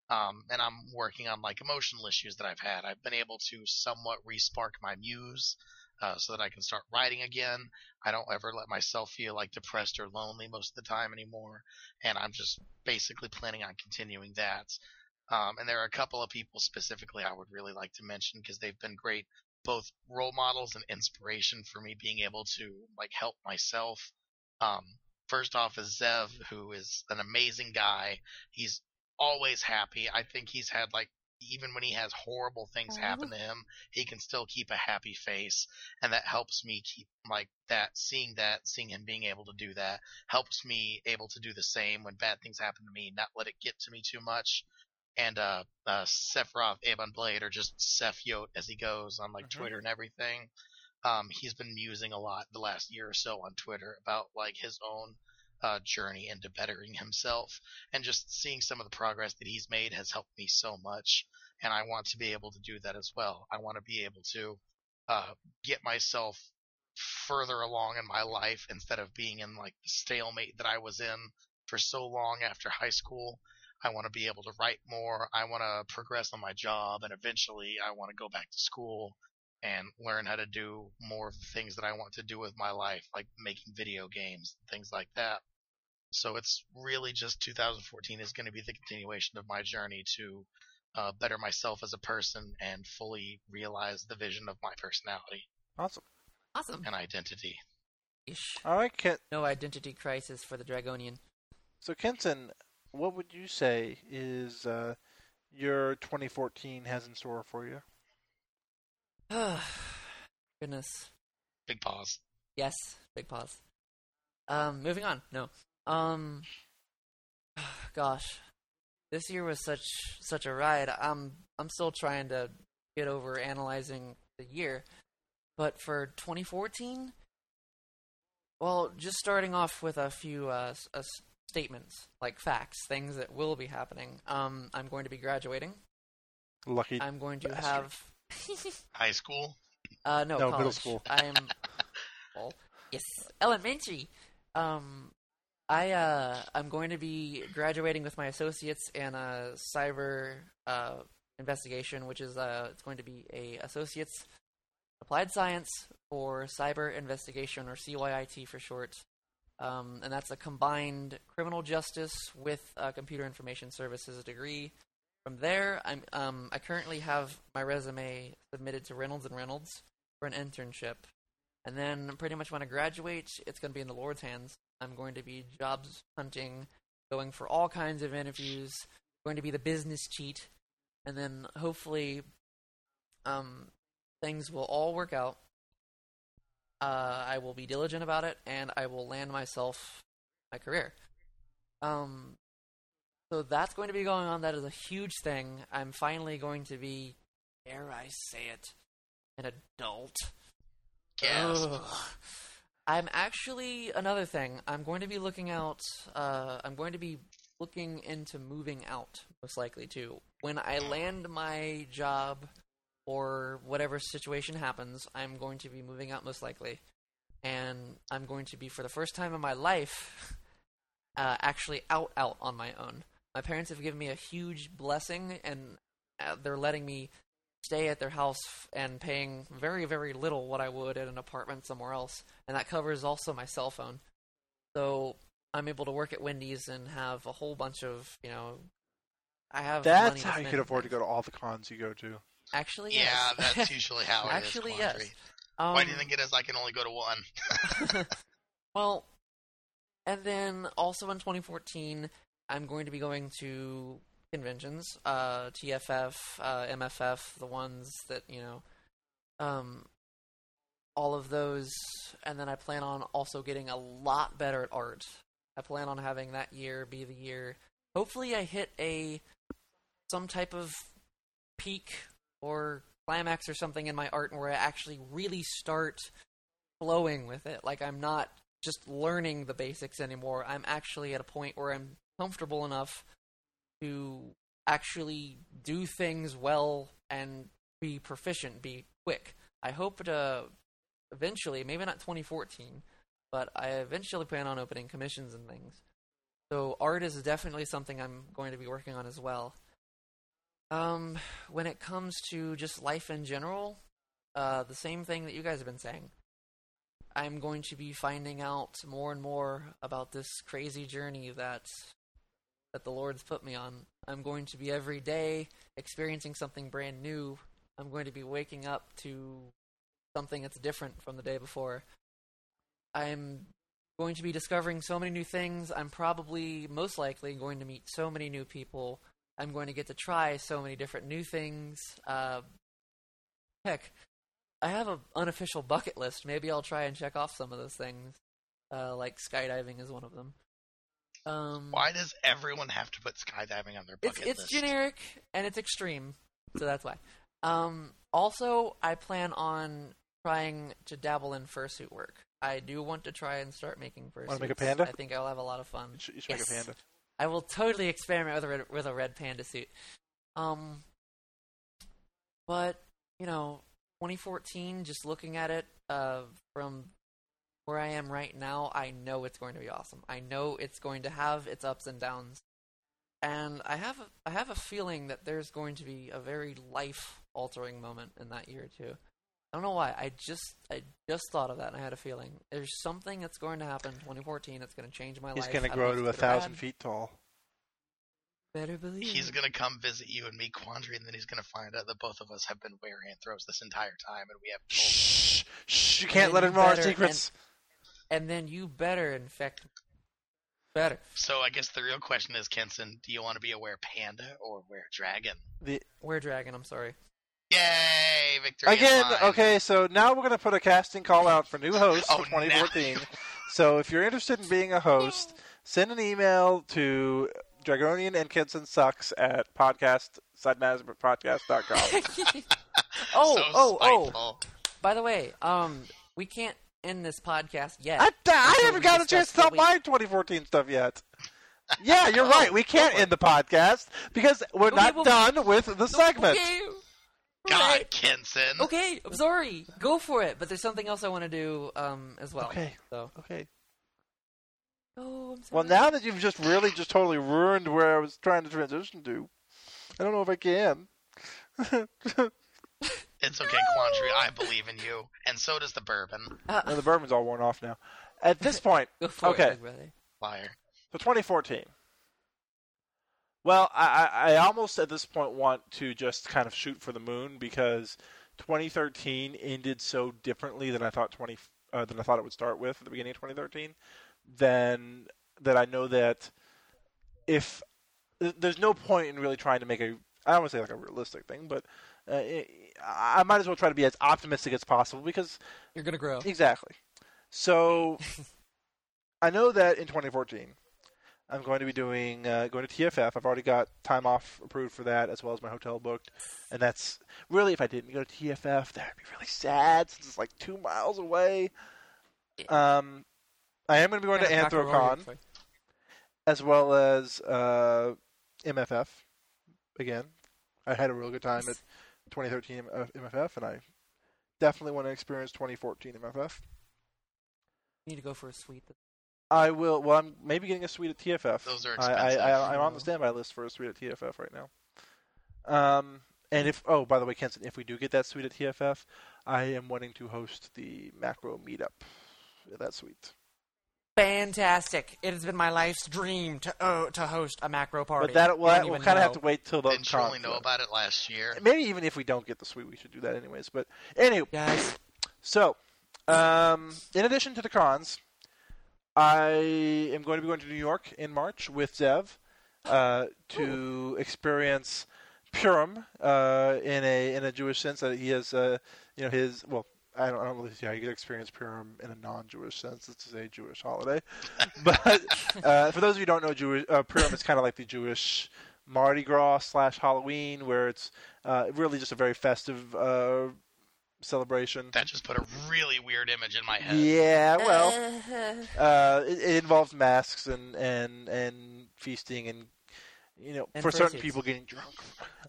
Um, and I'm working on like emotional issues that I've had. I've been able to somewhat respark my muse uh, so that I can start writing again. I don't ever let myself feel like depressed or lonely most of the time anymore, and I'm just basically planning on continuing that. Um, and there are a couple of people specifically I would really like to mention because they've been great, both role models and inspiration for me being able to like help myself. Um, first off is Zev, who is an amazing guy. He's always happy. I think he's had like even when he has horrible things happen to him, he can still keep a happy face, and that helps me keep like that. Seeing that, seeing him being able to do that, helps me able to do the same when bad things happen to me, not let it get to me too much. And uh, uh Sephiroth Aban Blade, or just Seph Yote as he goes on like Mhm. Twitter and everything. Um, he's been musing a lot the last year or so on Twitter about like his own uh, journey into bettering himself, and just seeing some of the progress that he's made has helped me so much. And I want to be able to do that as well. I want to be able to uh, get myself further along in my life instead of being in like the stalemate that I was in for so long after high school. I want to be able to write more. I want to progress on my job, and eventually, I want to go back to school and learn how to do more of the things that I want to do with my life, like making video games, things like that. So it's really just 2014 is going to be the continuation of my journey to uh, better myself as a person and fully realize the vision of my personality Awesome. Awesome. and identity. Ish. All right, Kent. No identity crisis for the Dragonian. So Kenson, what would you say is uh, your 2014 has in store for you? Goodness. Big pause. Yes. Big pause. Um, moving on. No. Um, gosh, this year was such such a ride. I'm I'm still trying to get over analyzing the year, but for 2014, well, just starting off with a few uh, s- s- statements, like facts, things that will be happening. Um, I'm going to be graduating. Lucky. I'm going to bastard. have. High school. Uh, no, No, middle college. school. I am. well, yes, elementary. Um, I uh, I'm going to be graduating with my associates in a cyber uh investigation, which is uh, it's going to be a associates applied science for cyber investigation, or CYIT for short. Um, and that's a combined criminal justice with a computer information services degree. From there, I'm um, I currently have my resume submitted to Reynolds and Reynolds for an internship, and then pretty much when I graduate, it's going to be in the Lord's hands. I'm going to be jobs hunting, going for all kinds of interviews, going to be the business cheat, and then hopefully, um, things will all work out. Uh, I will be diligent about it, and I will land myself my career. Um, so that's going to be going on. That is a huge thing. I'm finally going to be, dare I say it, an adult. Ugh. I'm actually another thing. I'm going to be looking out. Uh, I'm going to be looking into moving out, most likely too. When I land my job or whatever situation happens, I'm going to be moving out most likely, and I'm going to be for the first time in my life uh, actually out out on my own. My parents have given me a huge blessing, and uh, they're letting me stay at their house f- and paying very very little what I would at an apartment somewhere else, and that covers also my cell phone. So I'm able to work at Wendy's and have a whole bunch of you know. I have That's how you can afford to go to all the cons you go to. Actually, Yeah, yes. that's usually how it is. Actually, yes. Um, Why do you think it is? I can only go to one. well, and then also in 2014, I'm going to be going to conventions, uh, TFF, uh, MFF, the ones that you know, um, all of those, and then I plan on also getting a lot better at art. I plan on having that year be the year. Hopefully, I hit a some type of peak or climax or something in my art where I actually really start flowing with it. Like I'm not just learning the basics anymore. I'm actually at a point where I'm comfortable enough to actually do things well and be proficient, be quick. I hope to eventually, maybe not 2014, but I eventually plan on opening commissions and things. So art is definitely something I'm going to be working on as well. Um, when it comes to just life in general, uh, the same thing that you guys have been saying. I'm going to be finding out more and more about this crazy journey that that the Lord's put me on. I'm going to be every day experiencing something brand new. I'm going to be waking up to something that's different from the day before. I'm going to be discovering so many new things. I'm probably most likely going to meet so many new people. I'm going to get to try so many different new things. Uh, heck, I have an unofficial bucket list. Maybe I'll try and check off some of those things. Uh, like skydiving is one of them. Um, Why does everyone have to put skydiving on their bucket it's list? It's generic and it's extreme, so that's why. Um, also, I plan on trying to dabble in fursuit work. I do want to try and start making fursuits. Wanna make a panda? I think I'll have a lot of fun. You should, you should make a panda. I will totally experiment with a red, with a red panda suit. Um, but you know, 2014. Just looking at it uh, from where I am right now, I know it's going to be awesome. I know it's going to have its ups and downs, and I have a, I have a feeling that there's going to be a very life altering moment in that year too. I don't know why. I just I just thought of that, and I had a feeling there's something that's going to happen in 2014 that's going to change my He's life. He's going to grow to a it's good or thousand feet tall. Better believe He's gonna come visit you and me, Quandary, and then he's gonna find out that both of us have been wearing throws this entire time, and we have. Shh, shh, you can't then let him know our better- secrets. and then you better infect. Better. So I guess the real question is, Kenson, do you want to be a were panda or were dragon? The, We're dragon. I'm sorry. Yay, victory! again, mine. okay, so now we're going to put a casting call out for new hosts Oh, for 2014. So if you're interested in being a host, send an email to Dragonian and Kenson Sucks at podcast, sizematterspodcast.com. oh, so oh, oh. spiteful. By the way, um, we can't end this podcast yet. I, I Until haven't got a chance to tell we- my 2014 stuff yet. Yeah, you're right. We can't go for end the podcast because we're Okay, not well- done with the segment. Okay. God, Right. Kenson. Okay, I'm sorry. Go for it. But there's something else I want to do um as well. Okay. So. Okay. Oh, I'm sorry. Well, now that you've just really just totally ruined where I was trying to transition to, I don't know if I can. It's okay, Quandary. I believe in you, and so does the bourbon. Uh, No, the bourbon's all worn off now. At this point, go for okay. it, big. Liar. so 2014. Well, I, I almost at this point want to just kind of shoot for the moon because 2013 ended so differently than I thought 20 uh, than I thought it would start with at the beginning of 2013. Then that I know that if there's no point in really trying to make a I don't want to say like a realistic thing, but uh, I I might as well try to be as optimistic as possible because You're gonna grow. Exactly. So I know that in 2014 I'm going to be doing uh, going to TFF. I've already got time off approved for that as well as my hotel booked, and that's really if I didn't go to TFF, that'd be really sad since it's like two miles away. Um, I am going to be going to Yeah, Anthrocon as well as uh, MFF again. I had a real good time at 2013 uh, MFF, and I definitely want to experience 2014 MFF. You need to go for a sweet. I will. Well, I'm maybe getting a suite at TFF. Those are I, I, expensive. I, I'm on the standby list for a suite at TFF right now. Um, and if oh, by the way, Kenson, if we do get that suite at TFF, I am wanting to host the macro meetup at that suite. Fantastic! It has been my life's dream to oh, to host a macro party. But that You well, we'll kind of have to wait till the Didn't you only know about it last year? Maybe even if we don't get the suite, we should do that anyways. But anyway, Guys, So, um, in addition to the cons, I am going to be going to New York in March with Dev uh, to experience Purim uh, in a in a Jewish sense that he has, uh, you know, his well, I don't, I don't really see how you could experience Purim in a non-Jewish sense. It's a Jewish holiday, but uh, for those of you who don't know, Jewish uh, Purim is kind of like the Jewish Mardi Gras slash Halloween, where it's uh, really just a very festive uh, celebration. That just put a really weird image in my head. Yeah, well, uh, it, it involves masks and and and feasting and you know And for certain people getting drunk.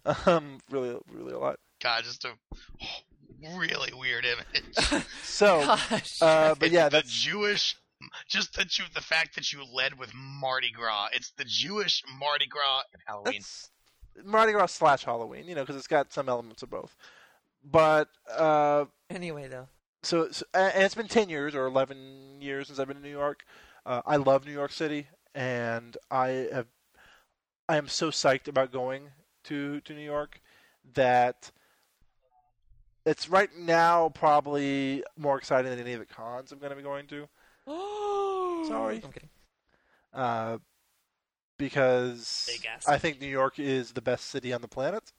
Um, really, really a lot. God, just a really weird image. So, uh, but It's yeah, the that's Jewish. Just that you, the fact that you led with Mardi Gras. It's the Jewish Mardi Gras and Halloween. that's Mardi Gras slash Halloween. You know, because it's got some elements of both. But uh, anyway, though. so, so and it's been 10 years or 11 years since I've been in New York. Uh, I love New York City, and I have I am so psyched about going to to New York that it's right now probably more exciting than any of the cons I'm going to be going to. Sorry. I'm kidding. Uh, because I think New York is the best city on the planet,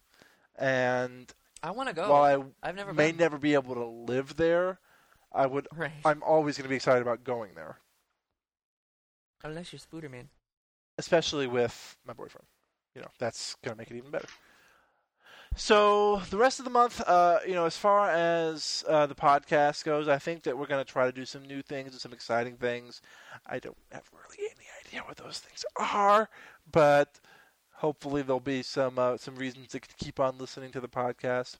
and I want to go. while I I've never may been. never be able to live there, I would. Right. I'm always going to be excited about going there, Unless you're Spooderman. especially with my boyfriend. You know, that's going to make it even better. So the rest of the month, uh, you know, as far as uh, the podcast goes, I think that we're going to try to do some new things and some exciting things. I don't have really any idea what those things are, but hopefully there'll be some uh, some reasons to keep on listening to the podcast.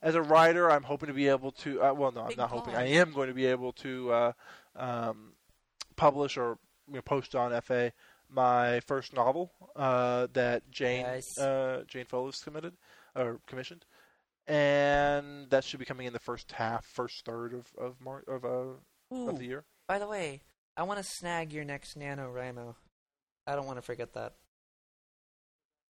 As a writer, I'm hoping to be able to. Uh, well, no, I'm Big not hoping. I am going to be able to uh, um, publish or you know, post on FA my first novel uh, that Jane Nice. uh, Jane Foley's committed or commissioned, and that should be coming in the first half, first third of of Mar- of, uh, Ooh, of the year. by the way, I want to snag your next NaNoWriMo. I don't want to forget that.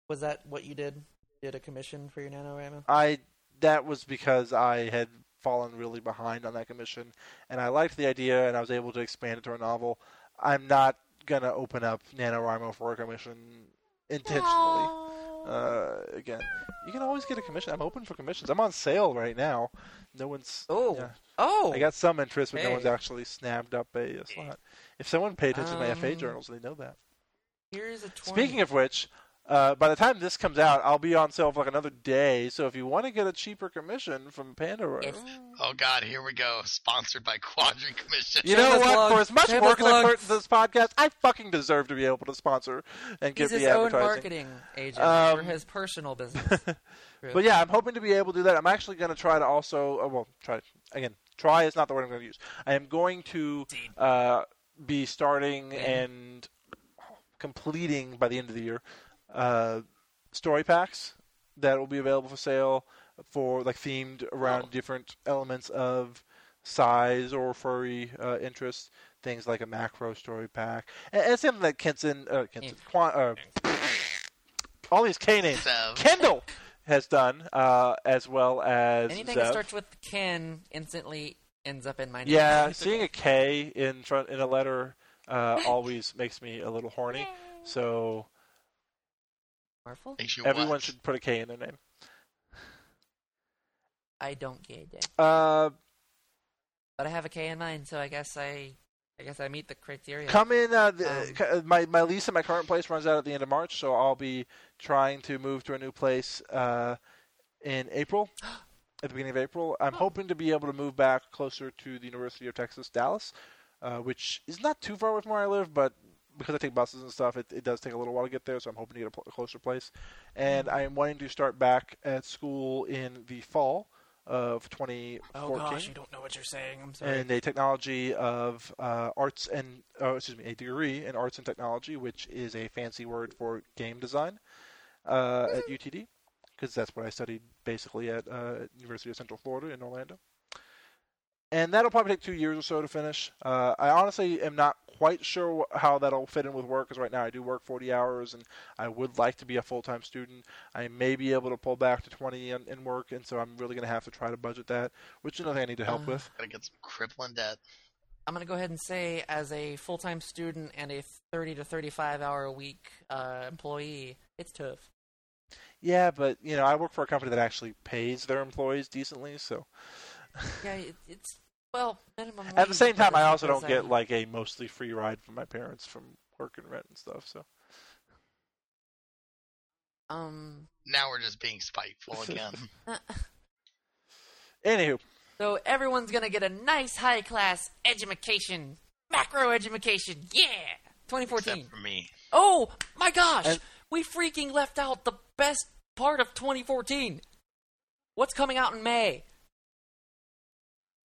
Was that what you did? Did a commission for your NaNoWriMo? I that was because I had fallen really behind on that commission, and I liked the idea, and I was able to expand it to a novel. I'm not gonna open up NaNoWriMo for a commission intentionally. Uh, again, you can always get a commission. I'm open for commissions. I'm on sale right now. No one's. Oh. yeah. Oh. I got some interest, but no one's actually snapped up a, a slot. If someone paid attention to my FA Um, journals, they know that. Here's a 20. Speaking of which, uh, by the time this comes out, I'll be on sale for like another day. So if you want to get a cheaper commission from Pandora, If- Oh God, here we go. Sponsored by Quadrant Commission. you know what? plug. For as much Shameless work as I put into this podcast, I fucking deserve to be able to sponsor and give he's give his the own advertising. marketing agent Um, for his personal business. But yeah, I'm hoping to be able to do that. I'm actually going to try to also, uh, well, try again. Try is not the word I'm going to use. I am going to uh, be starting and completing by the end of the year uh, story packs that will be available for sale for like themed around Oh. different elements of size or furry uh, interest. Things like a macro story pack, and, and something that Kenson, uh, Kenson, Quan, uh, all these K names. Sev. Kendall has done, uh, as well as Anything Zev. that starts with Ken instantly ends up in my name. yeah, seeing a K in front in a letter uh, always makes me a little horny. So Marvel? Makes everyone what? should put a K in their name. I don't get it. Uh, But I have a K in mine, so I guess I I guess I meet the criteria. come in. Uh, the, Um, uh, my my lease at my current place runs out at the end of March, so I'll be trying to move to a new place uh, in April. At the beginning of April, I'm hoping to be able to move back closer to the University of Texas, Dallas, uh, which is not too far away from where I live, but because I take buses and stuff, it, it does take a little while to get there. So I'm hoping to get a, pl- a closer place, and I am wanting to start back at school in the fall of 2014 oh gosh, you don't know what you're saying. I'm sorry. in a technology of uh, arts and oh, excuse me, a degree in arts and technology, which is a fancy word for game design uh, at UTD, because that's what I studied basically at uh, University of Central Florida in Orlando. And that'll probably take two years or so to finish. Uh, I honestly am not quite sure wh- how that'll fit in with work, because right now I do work 40 hours, and I would like to be a full-time student. I may be able to pull back to 20 in, in work, and so I'm really going to have to try to budget that, which is another thing I need to help Uh, with. Gotta get some crippling debt. I'm gonna go ahead and say, as a full-time student and a 30 to 35 hour a week uh, employee, it's tough. Yeah, but you know, I work for a company that actually pays their employees decently, so Yeah, it, it's well minimum. At the same time, I also don't sound- get like a mostly free ride from my parents from work and rent and stuff. So Um. Now we're just being spiteful again. anywho, So everyone's gonna get a nice high class education, macro education. Yeah, 2014. Except for me. Oh my gosh, And- we freaking left out the best part of 2014. What's coming out in May?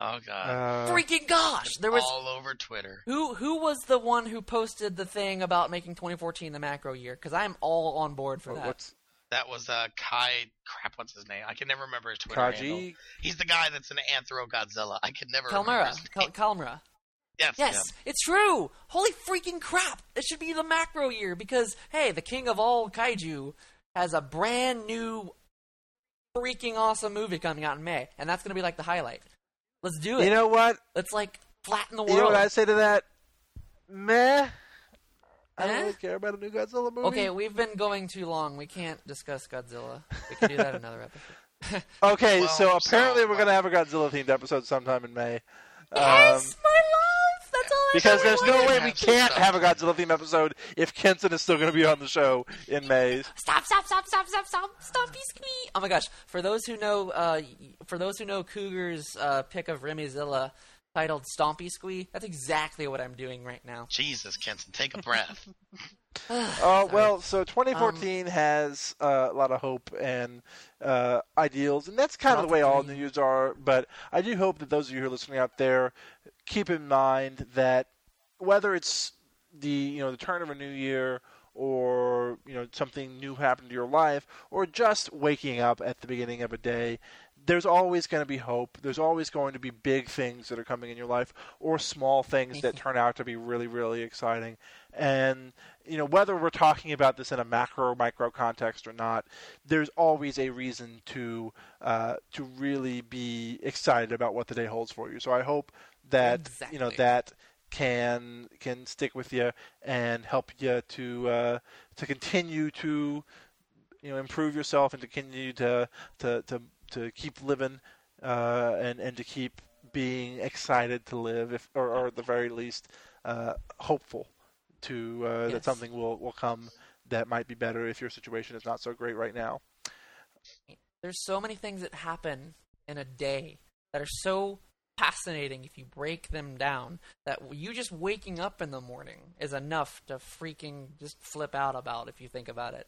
Oh god. uh, freaking gosh, there was all over Twitter. who who was the one who posted the thing about making 2014 the macro year? Because I'm all on board for that. what's That was uh Kai crap, what's his name? I can never remember his Twitter handle. Kaji? He's the guy that's an Anthro Godzilla. I can never remember Kalmura, his Kal- name. Yes, Yes, him. it's true. Holy freaking crap! It should be the macro year because hey, the king of all kaiju has a brand new, freaking awesome movie coming out in May, and that's gonna be like the highlight. Let's do it. You know what? Let's like flatten the world. You know what I say to that? Meh. I don't Eh? really care about a new Godzilla movie. okay, we've been going too long. We can't discuss Godzilla. We can do that another episode. Okay, Well, so apparently so, we're uh, gonna have a Godzilla themed episode sometime in May. Um, yes, my love. That's all I because there's no way we can't have a Godzilla themed episode if Kenson is still gonna be on the show in May. Stop! Stop! Stop! Stop! Stop! Stop! Stop! Squee! Oh my gosh! For those who know, uh, for those who know Cougar's uh, pick of Remyzilla titled "Stompy Squee," that's exactly what I'm doing right now. Jesus, Kenson, take a breath. Oh well, so 2014 has uh, a lot of hope and uh, ideals, and that's kind of the way all dreams. New are. But I do hope that those of you who are listening out there keep in mind that whether it's the you know the turn of a new year or you know something new happened to your life or just waking up at the beginning of a day there's always going to be hope. There's always going to be big things that are coming in your life or small things that turn out to be really really exciting. And you know whether we're talking about this in a macro or micro context or not there's always a reason to uh, to really be excited about what the day holds for you. So i hope that you know that can can stick with you and help you to uh, to continue to you know improve yourself and to continue to to to, to keep living uh, and and to keep being excited to live if or, or at the very least uh, hopeful to uh, that something will will come that might be better if your situation is not so great right now. There's so many things that happen in a day that are so fascinating if you break them down that you just waking up in the morning is enough to freaking just flip out about if you think about it.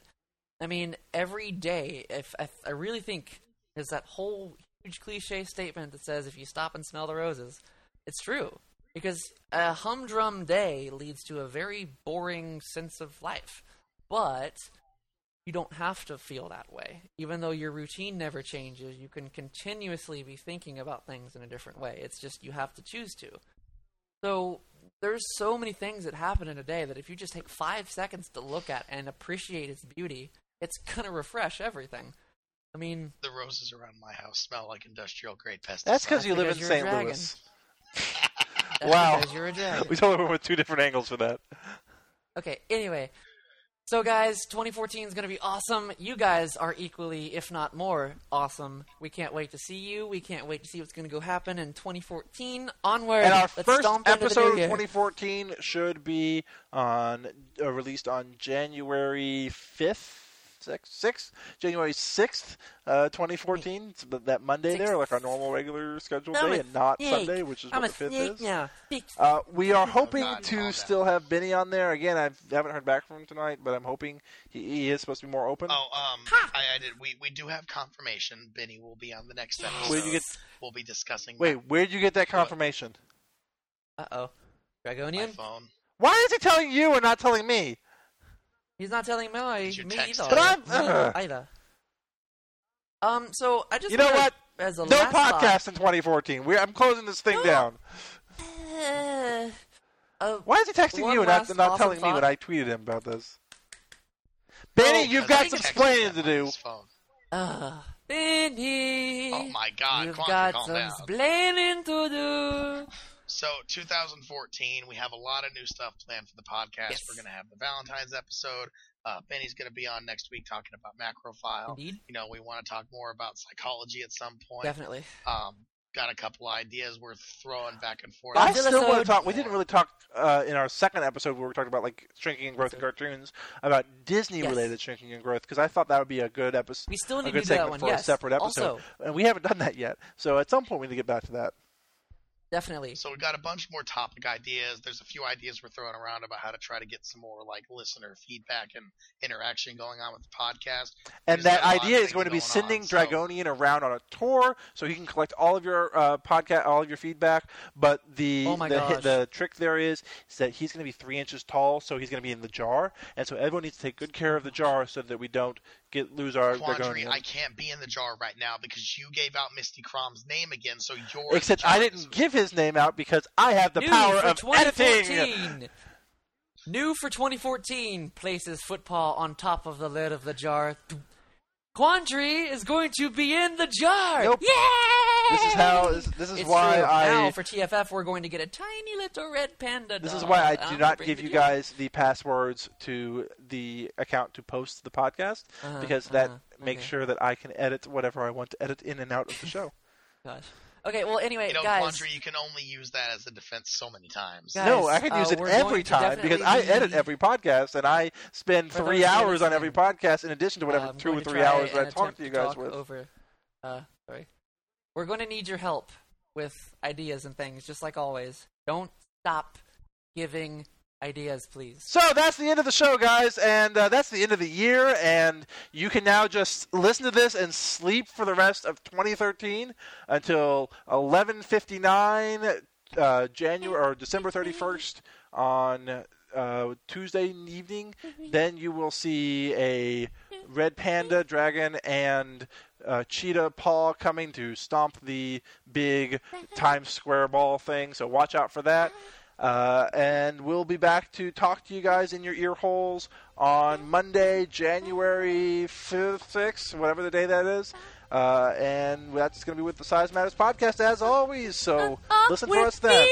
I mean, every day, if I, I really think there's that whole huge cliche statement that says if you stop and smell the roses, it's true because a humdrum day leads to a very boring sense of life. But you don't have to feel that way. Even though your routine never changes, you can continuously be thinking about things in a different way. It's just you have to choose to. So there's so many things that happen in a day that if you just take five seconds to look at and appreciate its beauty, it's gonna refresh everything. I mean, The roses around my house smell like industrial grade pesticides. That's because you live in because you're St. Louis. Wow. because you're a dragon. We totally went with two different angles for that. Okay, anyway. So, guys, 2014 is going to be awesome. You guys are equally, if not more, awesome. We can't wait to see you. We can't wait to see what's going to go happen in 2014. Onward. And our Let's first stomp episode of 2014 should be on uh, released on January 5th, 6th, 6th January 6th, uh, 2014. It's that Monday there, like our normal regular scheduled I'm day, and not snake. Sunday, which is I'm what the 5th snake is. now. Uh, we are hoping God, to down. still have Benny on there again. I've, I haven't heard back from him tonight, but I'm hoping he, he is supposed to be more open. Oh, um, I, I did. We we do have confirmation. Benny will be on the next episode. Where'd you get- We'll be discussing. Wait, where'd you get that confirmation? Uh oh. my Dragonian? phone. Why is he telling you and not telling me? He's not telling me, me either. But I'm- Me either. Um, so I just You know what? As a No last thought- podcast in 2014. We, I'm closing this thing No. down. Uh, uh, Why is he texting you and not, last not awesome telling me thought. when I tweeted him about this? Benny, Oh, you've got some texted explaining to do. his uh, Benny. Oh my God, You've Quantum, got some down. explaining to do. So 2014, we have a lot of new stuff planned for the podcast. Yes. We're going to have the Valentine's episode. Uh, Benny's going to be on next week talking about Macrophile. Indeed, You know, we want to talk more about psychology at some point. definitely. Um, got a couple ideas worth throwing back and forth. I Godzilla still want to talk. We didn't really talk uh, in our second episode where we talked about like shrinking and growth in cartoons about Disney-related Yes. shrinking and growth because I thought that would be a good episode. We still a need good to do that one. for yes. a separate episode, Also, and we haven't done that yet. So at some point we need to get back to that. Definitely. So we got a bunch more topic ideas. There's a few ideas we're throwing around about how to try to get some more like listener feedback and interaction going on with the podcast. And There's that got a lot of idea is going to be going sending on, so- Dragonian around on a tour, so he can collect all of your uh, podcast, all of your feedback. But the Oh the, the trick there is, is that he's going to be three inches tall, so he's going to be in the jar, and so everyone needs to take good care of the jar so that we don't get lose our Quandary, Dragonian. I can't be in the jar right now because you gave out Misty Crom's name again, so you're Except in the I didn't this give his name out because I have the New power for of editing. 2014. New for 2014 places football on top of the lid of the jar. Quandary is going to be in the jar. Nope. Yay! This is how. This, this is It's why true. I. now for TFF we're going to get a tiny little red panda. This is why I I'm do not give you guys the passwords to the account to post the podcast Uh-huh, because that uh-huh, makes okay. sure that I can edit whatever I want to edit in and out of the show. Gosh. Okay. Well, anyway, You know, guys. Quandary, you can only use that as a defense so many times. Guys, no, I can uh, use it every time because I edit every podcast and I spend For three hours on every podcast in addition to whatever uh, two or three hours that I talk to you guys talk with. Over, uh, sorry. We're going to need your help with ideas and things, just like always. Don't stop giving ideas, please. So that's the end of the show, guys, and uh, that's the end of the year. And you can now just listen to this and sleep for the rest of 2013 until 11:59 uh, January or December 31st on uh, Tuesday evening. Then you will see a red panda, dragon, and uh, cheetah paw coming to stomp the big Times Square ball thing. So watch out for that. Uh, and we'll be back to talk to you guys in your ear holes on Monday, January 5th, 6th, whatever the day that is. Uh, and that's going to be with the Size Matters podcast as always. So listen for us then.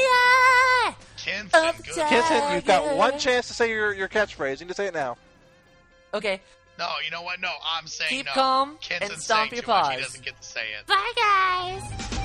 Kenson, Up good. top. Kenson, you've got one chance to say your, your catchphrase. You need to say it now. Okay. No, you know what? No, I'm saying Keep no. calm Kenson's and stomp your too much. He doesn't get to say it. Bye, guys.